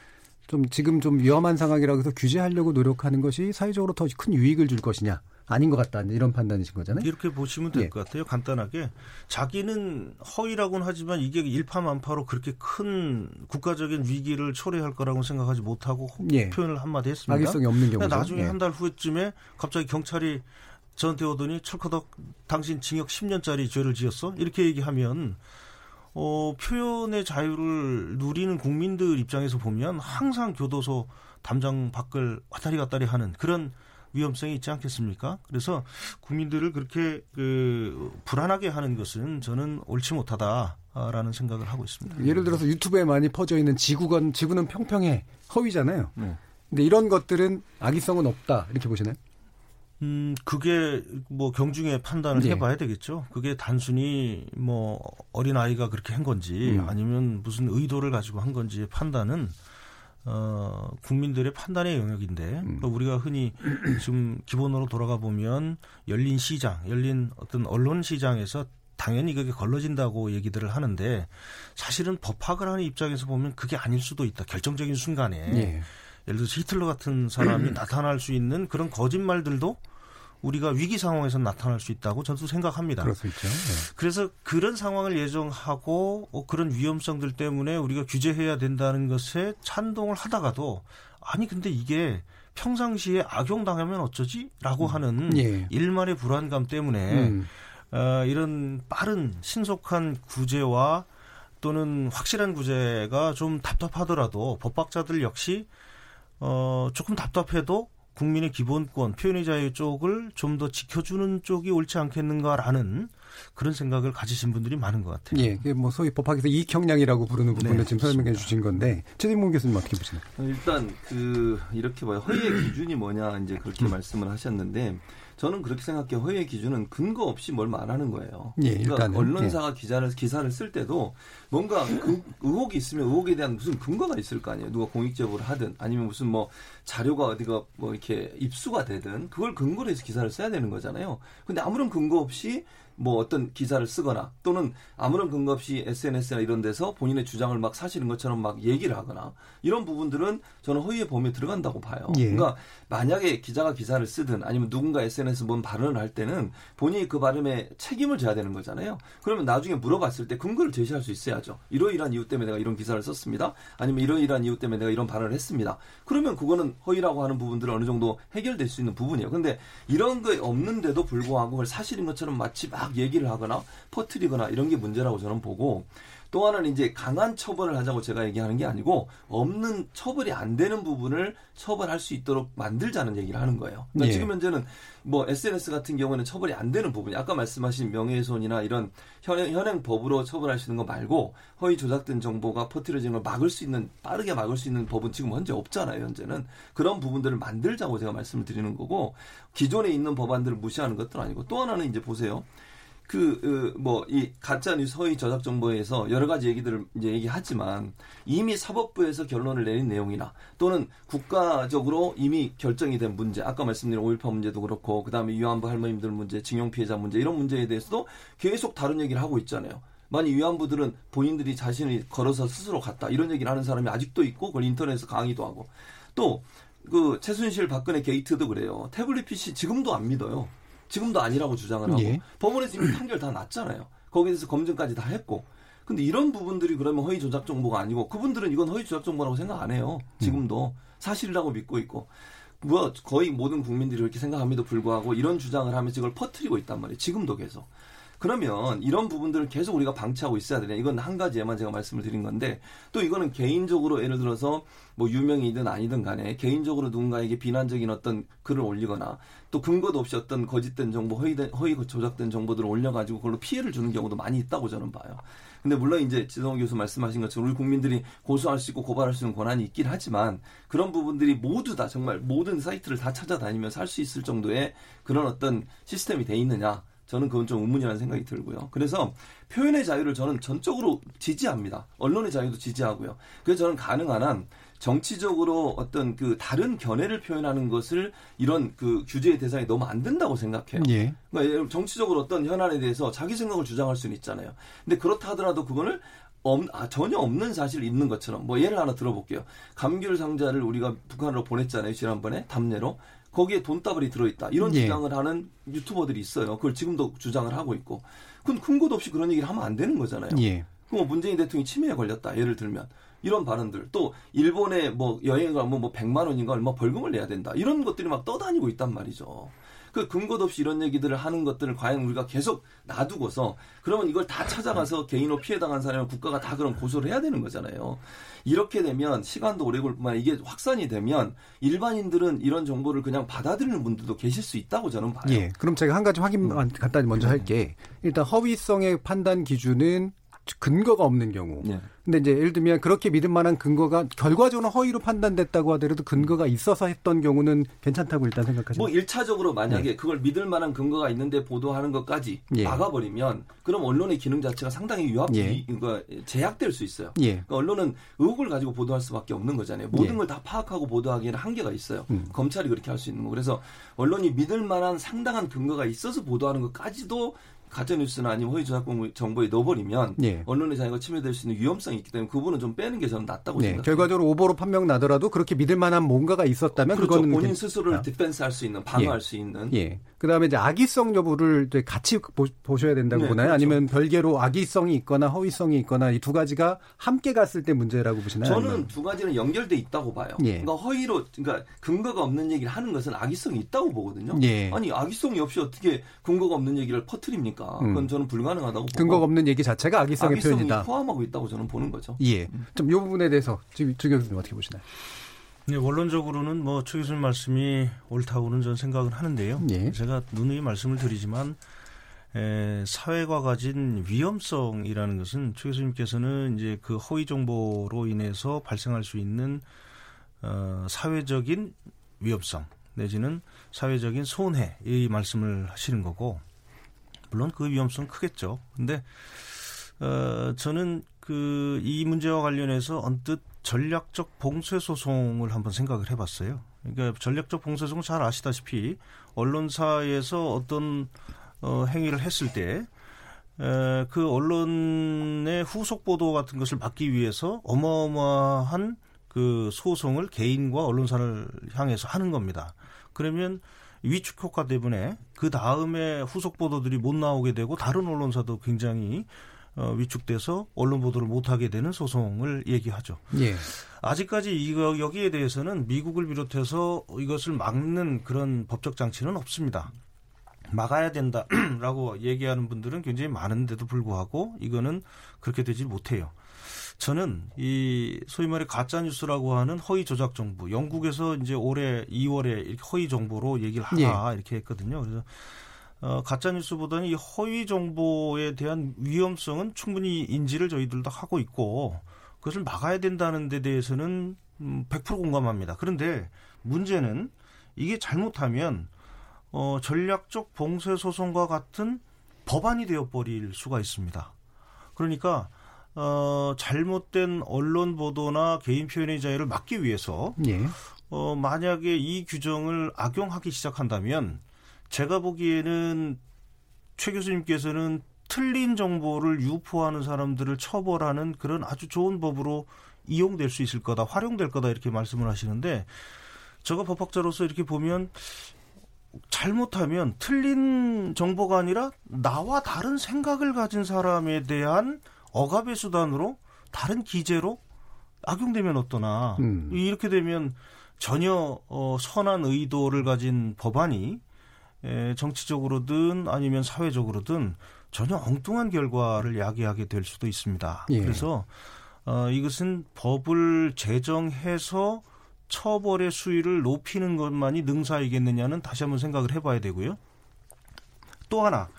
좀 지금 좀 위험한 상황이라고 해서 규제하려고 노력하는 것이 사회적으로 더 큰 유익을 줄 것이냐 아닌 것 같다 이런 판단이신 거잖아요. 이렇게 보시면 될 예. 것 같아요. 간단하게 자기는 허위라고는 하지만 이게 일파만파로 그렇게 큰 국가적인 위기를 초래할 거라고 생각하지 못하고 예. 표현을 한마디 했습니다. 악의성이 없는 경우죠. 나중에 예. 한달 후쯤에 갑자기 경찰이 저한테 오더니 철커덕 당신 징역 10년짜리 죄를 지었어? 이렇게 얘기하면 어, 표현의 자유를 누리는 국민들 입장에서 보면 항상 교도소 담장 밖을 왔다리 갔다리 하는 그런 위험성이 있지 않겠습니까? 그래서 국민들을 그렇게 그 불안하게 하는 것은 저는 옳지 못하다 라는 생각을 하고 있습니다. 예를 들어서 유튜브에 많이 퍼져 있는 지구건 지구는 평평해 허위잖아요. 네. 근데 이런 것들은 악의성은 없다 이렇게 보시나요? 음, 그게 뭐 경중에 판단을 예. 해봐야 되겠죠. 그게 단순히 뭐 어린 아이가 그렇게 한 건지 음. 아니면 무슨 의도를 가지고 한 건지의 판단은 어 국민들의 판단의 영역인데 음. 또 우리가 흔히 지금 기본으로 돌아가 보면 열린 시장, 열린 어떤 언론 시장에서 당연히 그게 걸러진다고 얘기들을 하는데 사실은 법학을 하는 입장에서 보면 그게 아닐 수도 있다. 결정적인 순간에 예. 예를 들어서 히틀러 같은 사람이 <clears throat> 나타날 수 있는 그런 거짓말들도 우리가 위기 상황에서 나타날 수 있다고 저도 생각합니다. 있죠. 네. 그래서 그런 상황을 예정하고 어, 그런 위험성들 때문에 우리가 규제해야 된다는 것에 찬동을 하다가도 아니 근데 이게 평상시에 악용당하면 어쩌지? 라고 하는 예. 일말의 불안감 때문에 음. 어, 이런 빠른 신속한 구제와 또는 확실한 구제가 좀 답답하더라도 법학자들 역시 어, 조금 답답해도 국민의 기본권, 표현의 자유 쪽을 좀 더 지켜주는 쪽이 옳지 않겠는가라는 그런 생각을 가지신 분들이 많은 것 같아요. 예, 뭐 소위 법학에서 이익형량이라고 부르는 부분을 네, 지금 설명해 주신 건데 최진봉 교수님 어떻게 보시나요? 일단 그 이렇게 봐요. 허위의 기준이 뭐냐 이제 그렇게 말씀을 하셨는데 저는 그렇게 생각해요. 허위의 기준은 근거 없이 뭘 말하는 거예요. 예, 그러니까 일단은, 언론사가 기자를 기사를 쓸 때도 뭔가 그 의혹이 있으면 의혹에 대한 무슨 근거가 있을 거 아니에요. 누가 공익 제보를 하든 아니면 무슨 뭐 자료가 어디가 뭐 이렇게 입수가 되든 그걸 근거로 해서 기사를 써야 되는 거잖아요. 근데 아무런 근거 없이 뭐 어떤 기사를 쓰거나 또는 아무런 근거 없이 SNS나 이런 데서 본인의 주장을 막 사실인 것처럼 막 얘기를 하거나 이런 부분들은 저는 허위의 범위에 들어간다고 봐요. 예. 그러니까 만약에 기자가 기사를 쓰든 아니면 누군가 SNS 뭔 발언을 할 때는 본인이 그 발언에 책임을 져야 되는 거잖아요. 그러면 나중에 물어봤을 때 근거를 제시할 수 있어야죠. 이러이러한 이유 때문에 내가 이런 기사를 썼습니다. 아니면 이러이러한 이유 때문에 내가 이런 발언을 했습니다. 그러면 그거는 허위라고 하는 부분들은 어느 정도 해결될 수 있는 부분이에요. 근데 이런 게 없는데도 불구하고 사실인 것처럼 마치 막 얘기를 하거나 퍼뜨리거나 이런 게 문제라고 저는 보고 또 하나는 이제 강한 처벌을 하자고 제가 얘기하는 게 아니고 없는 처벌이 안 되는 부분을 처벌할 수 있도록 만들자는 얘기를 하는 거예요. 그러니까 예. 지금 현재는 뭐 SNS 같은 경우에는 처벌이 안 되는 부분이 아까 말씀하신 명예훼손이나 이런 현행, 현행 법으로 처벌할 수 있는 거 말고 허위 조작된 정보가 퍼뜨려지는 걸 막을 수 있는 빠르게 막을 수 있는 법은 지금 현재 없잖아요. 현재는 그런 부분들을 만들자고 제가 말씀을 드리는 거고 기존에 있는 법안들을 무시하는 것도 아니고 또 하나는 이제 보세요. 그뭐이 가짜 뉴스 허위 저작 정보에서 여러 가지 얘기들을 이제 얘기하지만 이미 사법부에서 결론을 내린 내용이나 또는 국가적으로 이미 결정이 된 문제 아까 말씀드린 5.18 문제도 그렇고 그다음에 위안부 할머님들 문제 징용 피해자 문제 이런 문제에 대해서도 계속 다른 얘기를 하고 있잖아요. 만약 위안부들은 본인들이 자신이 걸어서 스스로 갔다 이런 얘기를 하는 사람이 아직도 있고 그걸 인터넷에서 강의도 하고 또 그 최순실 박근혜 게이트도 그래요. 태블릿 PC 지금도 안 믿어요. 지금도 아니라고 주장을 하고 예. 법원에서 이미 판결 다 났잖아요. 거기에 대해서 검증까지 다 했고. 근데 이런 부분들이 그러면 허위 조작 정보가 아니고 그분들은 이건 허위 조작 정보라고 생각 안 해요. 지금도 사실이라고 믿고 있고. 뭐 거의 모든 국민들이 이렇게 생각함에도 불구하고 이런 주장을 하면서 이걸 퍼뜨리고 있단 말이에요. 지금도 계속. 그러면 이런 부분들을 계속 우리가 방치하고 있어야 되냐. 이건 한 가지에만 제가 말씀을 드린 건데 또 이거는 개인적으로 예를 들어서 뭐 유명이든 아니든 간에 개인적으로 누군가에게 비난적인 어떤 글을 올리거나 또 근거도 없이 어떤 거짓된 정보, 허위된, 허위 조작된 정보들을 올려가지고 그걸로 피해를 주는 경우도 많이 있다고 저는 봐요. 근데 물론 이제 지성호 교수 말씀하신 것처럼 우리 국민들이 고소할 수 있고 고발할 수 있는 권한이 있긴 하지만 그런 부분들이 모두 다 정말 모든 사이트를 다 찾아다니면서 할 수 있을 정도의 그런 어떤 시스템이 돼 있느냐. 저는 그건 좀 의문이라는 생각이 들고요. 그래서 표현의 자유를 저는 전적으로 지지합니다. 언론의 자유도 지지하고요. 그래서 저는 가능한 한 정치적으로 어떤 그 다른 견해를 표현하는 것을 이런 그 규제의 대상이 너무 안 된다고 생각해요. 예. 그러니까 정치적으로 어떤 현안에 대해서 자기 생각을 주장할 수는 있잖아요. 근데 그렇다 하더라도 그거를 없, 아, 전혀 없는 사실이 있는 것처럼 뭐 예를 하나 들어볼게요. 감귤 상자를 우리가 북한으로 보냈잖아요. 지난번에 담내로. 거기에 돈다발이 들어있다. 이런 예. 주장을 하는 유튜버들이 있어요. 그걸 지금도 주장을 하고 있고. 그건 근거도 없이 그런 얘기를 하면 안 되는 거잖아요. 예. 그럼 뭐 문재인 대통령이 치매에 걸렸다. 예를 들면. 이런 발언들. 또 일본에 뭐 여행을 가면 뭐 100만 원인가 얼마 벌금을 내야 된다. 이런 것들이 막 떠다니고 있단 말이죠. 그 근거도 없이 이런 얘기들을 하는 것들을 과연 우리가 계속 놔두고서 그러면 이걸 다 찾아가서 개인으로 피해당한 사람은 국가가 다 그럼 고소를 해야 되는 거잖아요. 이렇게 되면 시간도 오래 걸릴 뿐만 이게 확산이 되면 일반인들은 이런 정보를 그냥 받아들이는 분들도 계실 수 있다고 저는 봐요. 예. 그럼 제가 한 가지 확인 간단히 먼저 할게. 일단 허위성의 판단 기준은 근거가 없는 경우. 네. 근데 이제 예를 들면 그렇게 믿을 만한 근거가 결과적으로 허위로 판단됐다고 하더라도 근거가 있어서 했던 경우는 괜찮다고 일단 생각하시죠. 뭐 1차적으로 만약에 네. 그걸 믿을 만한 근거가 있는데 보도하는 것까지 예. 막아버리면 그럼 언론의 기능 자체가 상당히 유압, 예. 이- 이거 제약될 수 있어요. 예. 그러니까 언론은 의혹을 가지고 보도할 수밖에 없는 거잖아요. 모든 예. 걸다 파악하고 보도하기에는 한계가 있어요. 음. 검찰이 그렇게 할 수 있는 거. 그래서 언론이 믿을 만한 상당한 근거가 있어서 보도하는 것까지도 가짜 뉴스나 아니면 허위 조작 정보에 넣어버리면 예. 언론의 자유가 침해될 수 있는 위험성이 있기 때문에 그 부분은 좀 빼는 게 저는 낫다고 네, 생각합니다. 결과적으로 오보로 판명 나더라도 그렇게 믿을 만한 뭔가가 있었다면 그렇죠. 그거는 본인 괜- 스스로를 아. 디펜스할 수 있는 방어할 수 있는 예. 그다음에 이제 악의성 여부를 같이 보, 셔야 된다고 네, 보나요? 그렇죠. 아니면 별개로 악의성이 있거나 허위성이 있거나 이 두 가지가 함께 갔을 때 문제라고 보시나요? 저는 아니면- 두 가지는 연결돼 있다고 봐요. 예. 그러니까 허위로, 그러니까 근거가 없는 얘기를 하는 것은 악의성이 있다고 보거든요. 예. 아니 악의성이 없이 어떻게 근거가 없는 얘기를 퍼뜨립니까? 음. 그건 저는 불가능하다고 보고 근거가 없는 얘기 자체가 악의성의 악의성이 표현이다. 포함하고 있다고 저는 보는 거죠. 예. 좀 이 부분에 대해서 주, 주 교수님 어떻게 보시나요? 네, 원론적으로는 뭐최 교수님 말씀이 옳다고는 저는 생각을 하는데요. 예. 제가 누누이 말씀을 드리지만 에, 사회가 가진 위험성이라는 것은 최 교수님께서는 이제 그 허위 정보로 인해서 발생할 수 있는 어, 사회적인 위험성 내지는 사회적인 손해 이 말씀을 하시는 거고 물론 그 위험성 크겠죠. 근데 어, 저는 그 이 문제와 관련해서 언뜻 전략적 봉쇄 소송을 한번 생각을 해봤어요. 그러니까 전략적 봉쇄 소송 잘 아시다시피 언론사에서 어떤 어, 행위를 했을 때. 에, 그 언론의 후속 보도 같은 것을 막기 위해서 어마어마한 그 소송을 개인과 언론사를 향해서 하는 겁니다. 그러면 위축 효과 때문에 그 다음에 후속 보도들이 못 나오게 되고 다른 언론사도 굉장히 어, 위축돼서 언론 보도를 못하게 되는 소송을 얘기하죠. 예. 아직까지 이거 여기에 대해서는 미국을 비롯해서 이것을 막는 그런 법적 장치는 없습니다. 막아야 된다라고 <clears throat> 얘기하는 분들은 굉장히 많은데도 불구하고 이거는 그렇게 되지 못해요. 저는 이 소위 말해 가짜 뉴스라고 하는 허위 조작 정보 영국에서 이제 올해 2월에 이렇게 허위 정보로 얘기를 하라 이렇게 했거든요. 그래서 어, 가짜 뉴스보다는 이 허위 정보에 대한 위험성은 충분히 인지를 저희들도 하고 있고 그것을 막아야 된다는 데 대해서는 음, 100% 공감합니다. 그런데 문제는 이게 잘못하면 어, 전략적 봉쇄 소송과 같은 법안이 되어 버릴 수가 있습니다. 그러니까 어, 잘못된 언론 보도나 개인 표현의 자유를 막기 위해서 예. 어, 만약에 이 규정을 악용하기 시작한다면 제가 보기에는 최 교수님께서는 틀린 정보를 유포하는 사람들을 처벌하는 그런 아주 좋은 법으로 이용될 수 있을 거다, 활용될 거다 이렇게 말씀을 하시는데 제가 법학자로서 이렇게 보면 잘못하면 틀린 정보가 아니라 나와 다른 생각을 가진 사람에 대한 억압의 수단으로 다른 기재로 악용되면 어떠나 음. 이렇게 되면 전혀 어, 선한 의도를 가진 법안이 에, 정치적으로든 아니면 사회적으로든 전혀 엉뚱한 결과를 야기하게 될 수도 있습니다. 예. 그래서 어, 이것은 법을 제정해서 처벌의 수위를 높이는 것만이 능사이겠느냐는 다시 한번 생각을 해봐야 되고요. 또 하나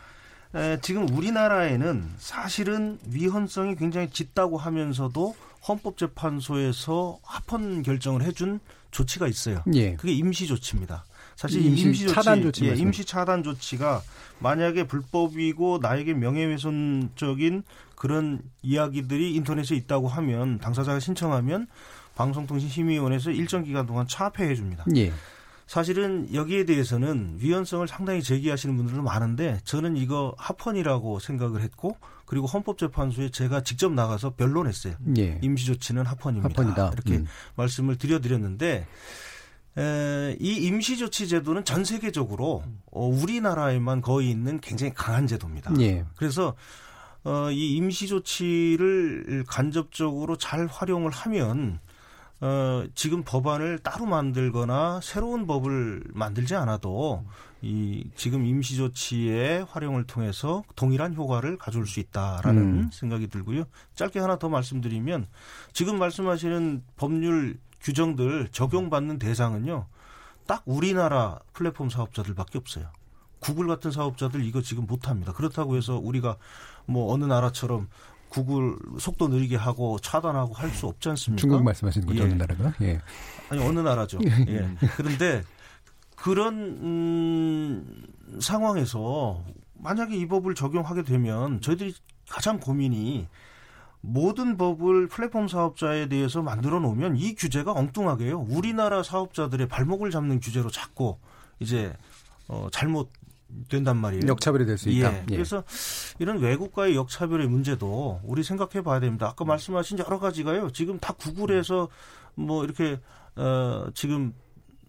에, 지금 우리나라에는 사실은 위헌성이 굉장히 짙다고 하면서도 헌법재판소에서 합헌 결정을 해준 조치가 있어요. 예. 그게 임시 조치입니다. 사실 이 임시 임시 조치, 차단 조치 예. 임시 차단 조치가 만약에 불법이고 나에게 명예훼손적인 그런 이야기들이 인터넷에 있다고 하면 당사자가 신청하면 방송통신심의위원회에서 일정 기간 동안 차폐해 줍니다. 예. 사실은 여기에 대해서는 위헌성을 상당히 제기하시는 분들도 많은데 저는 이거 합헌이라고 생각을 했고 그리고 헌법재판소에 제가 직접 나가서 변론했어요. 예. 임시조치는 합헌입니다. 합헌이다. 이렇게 음. 말씀을 드려드렸는데 에, 이 임시조치 제도는 전 세계적으로 어, 우리나라에만 거의 있는 굉장히 강한 제도입니다. 예. 그래서 어, 이 임시조치를 간접적으로 잘 활용을 하면 어, 지금 법안을 따로 만들거나 새로운 법을 만들지 않아도 이 지금 임시 조치의 활용을 통해서 동일한 효과를 가져올 수 있다라는 음. 생각이 들고요. 짧게 하나 더 말씀드리면 지금 말씀하시는 법률 규정들 적용받는 대상은요. 딱 우리나라 플랫폼 사업자들밖에 없어요. 구글 같은 사업자들 이거 지금 못합니다. 그렇다고 해서 우리가 뭐 어느 나라처럼 구글 속도 느리게 하고 차단하고 할 수 없지 않습니까? 중국 말씀하시는 거죠, 예. 어느 나라가? 예. 아니 어느 나라죠. 예. 그런데 그런 음, 상황에서 만약에 이 법을 적용하게 되면 저희들이 가장 고민이 모든 법을 플랫폼 사업자에 대해서 만들어 놓으면 이 규제가 엉뚱하게요. 우리나라 사업자들의 발목을 잡는 규제로 자꾸 이제 어 잘못 된단 말이에요. 역차별이 될 수 있다. 예. 예. 그래서 이런 외국과의 역차별의 문제도 우리 생각해 봐야 됩니다. 아까 말씀하신 여러 가지가요. 지금 다 구글에서 뭐 이렇게 어 지금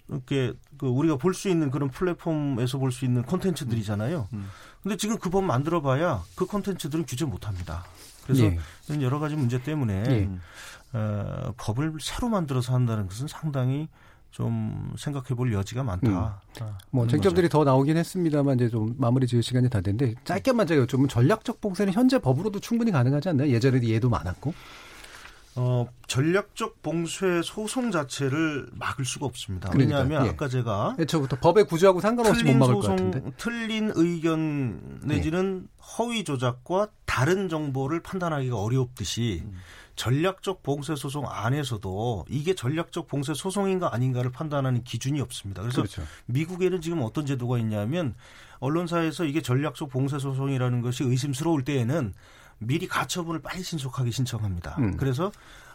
이렇게 그 우리가 볼 수 있는 그런 플랫폼에서 볼 수 있는 콘텐츠들이잖아요. 음. 근데 지금 그 법 만들어 봐야 그 콘텐츠들은 규제 못 합니다. 그래서 예. 이런 여러 가지 문제 때문에 예. 어, 법을 새로 만들어서 한다는 것은 상당히 좀 생각해 볼 여지가 많다. 음. 뭐 쟁점들이 더 나오긴 했습니다만 이제 좀 마무리 지을 시간이 다 됐는데 짧게만 제가 여쭤보면 전략적 봉쇄는 현재 법으로도 충분히 가능하지 않나요? 예전에도 예도 많았고. 어, 전략적 봉쇄 소송 자체를 막을 수가 없습니다. 왜냐하면 예. 아까 제가 애초부터 법의 구조하고 상관없이 못 막을 소송, 것 같은데. 틀린 의견 내지는 예. 허위 조작과 다른 정보를 판단하기가 어렵듯이 음. 전략적 봉쇄 소송 안에서도 이게 전략적 봉쇄 소송인가 아닌가를 판단하는 기준이 없습니다. 그래서 그렇죠. 미국에는 지금 어떤 제도가 있냐면 언론사에서 이게 전략적 봉쇄 소송이라는 것이 의심스러울 때에는 미리 가처분을 빨리 신속하게 신청합니다. 음. 그래서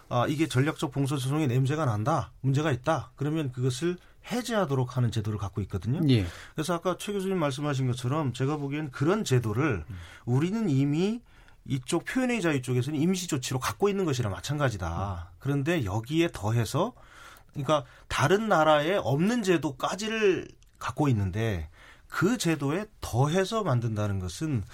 아, 이게 전략적 봉쇄 소송의 냄새가 난다, 문제가 있다. 그러면 그것을 해제하도록 하는 제도를 갖고 있거든요. 예. 그래서 아까 최 교수님 말씀하신 것처럼 제가 보기엔 그런 제도를 우리는 이미 이쪽 표현의 자유 쪽에서는 임시 조치로 갖고 있는 것이랑 마찬가지다. 그런데 여기에 더해서 그러니까 다른 나라에 없는 제도까지를 갖고 있는데 그 제도에 더해서 만든다는 것은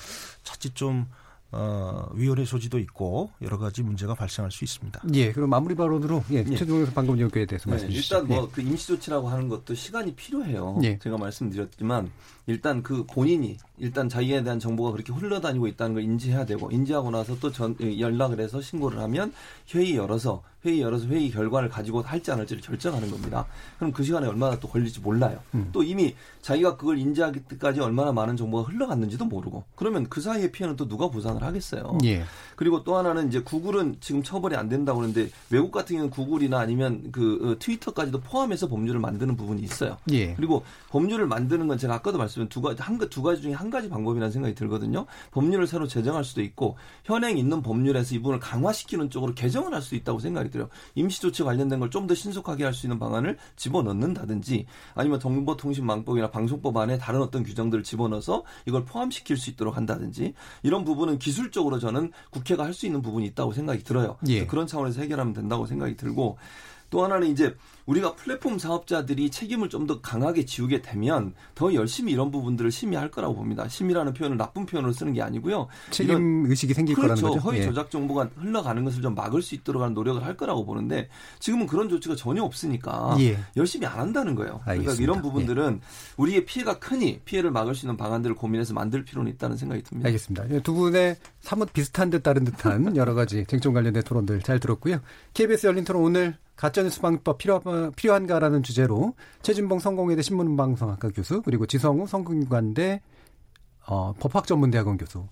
자칫 좀 어, 위헌의 소지도 있고 여러 가지 문제가 발생할 수 있습니다. 예, 그럼 마무리 발언으로 예, 예. 최종에서 방금 연구에 대해서 말씀해 주시죠. 일단 뭐 그 임시 조치라고 하는 것도 시간이 필요해요. 예. 제가 말씀드렸지만 일단 그 본인이 일단 자기에 대한 정보가 그렇게 흘러다니고 있다는 걸 인지해야 되고 인지하고 나서 또 전, 연락을 해서 신고를 하면 회의 열어서 회의 열어서 회의 결과를 가지고 할지 안 할지를 결정하는 겁니다. 그럼 그 시간에 얼마나 또 걸릴지 몰라요. 음. 또 이미 자기가 그걸 인지하기 때까지 얼마나 많은 정보가 흘러갔는지도 모르고 그러면 그 사이의 피해는 또 누가 보상을 하겠어요. 예. 그리고 또 하나는 이제 구글은 지금 처벌이 안 된다고 그러는데 외국 같은 경우는 구글이나 아니면 그 트위터까지도 포함해서 법률을 만드는 부분이 있어요. 예. 그리고 법률을 만드는 건 제가 아까도 말씀 드린 두 가지 한, 두 가지 중에 한 가지 방법이라는 생각이 들거든요. 법률을 새로 제정할 수도 있고 현행 있는 법률에서 이 부분을 강화시키는 쪽으로 개정을 할 수 있다고 생각이 들어요. 임시 조치 관련된 걸 좀 더 신속하게 할 수 있는 방안을 집어넣는다든지 아니면 정보통신망법이나 방송법 안에 다른 어떤 규정들을 집어넣어서 이걸 포함시킬 수 있도록 한다든지 이런 부분은 기술적으로 저는 국회가 할 수 있는 부분이 있다고 생각이 들어요. 예. 그런 차원에서 해결하면 된다고 생각이 들고 또 하나는 이제 우리가 플랫폼 사업자들이 책임을 좀 더 강하게 지우게 되면 더 열심히 이런 부분들을 심의할 거라고 봅니다. 심의라는 표현을 나쁜 표현으로 쓰는 게 아니고요. 책임 의식이 생길 그렇죠. 거라는 거죠. 허위 예. 조작 정보가 흘러가는 것을 좀 막을 수 있도록 하는 노력을 할 거라고 보는데 지금은 그런 조치가 전혀 없으니까 예. 열심히 안 한다는 거예요. 그러니까 알겠습니다. 이런 부분들은 우리의 피해가 크니 피해를 막을 수 있는 방안들을 고민해서 만들 필요는 있다는 생각이 듭니다. 알겠습니다. 예, 두 분의 사뭇 비슷한 듯 다른 듯한 여러 가지 <laughs> 쟁점 관련된 토론들 잘 들었고요. KBS 열린 토론 오늘 가짜뉴스 방법 필요, 필요한가라는 주제로 최진봉 성공회대 신문방송학과 교수 그리고 지성우 성균관대 어, 법학전문대학원 교수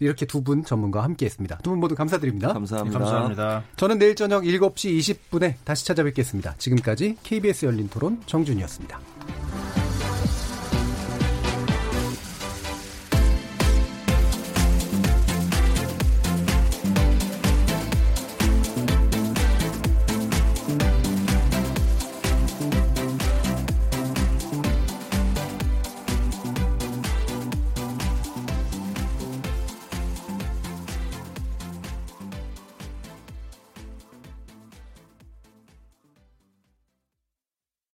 이렇게 두 분 전문가와 함께했습니다. 두 분 모두 감사드립니다. 감사합니다. 감사합니다. 저는 내일 저녁 7시 20분에 다시 찾아뵙겠습니다. 지금까지 KBS 열린 토론 정준이었습니다.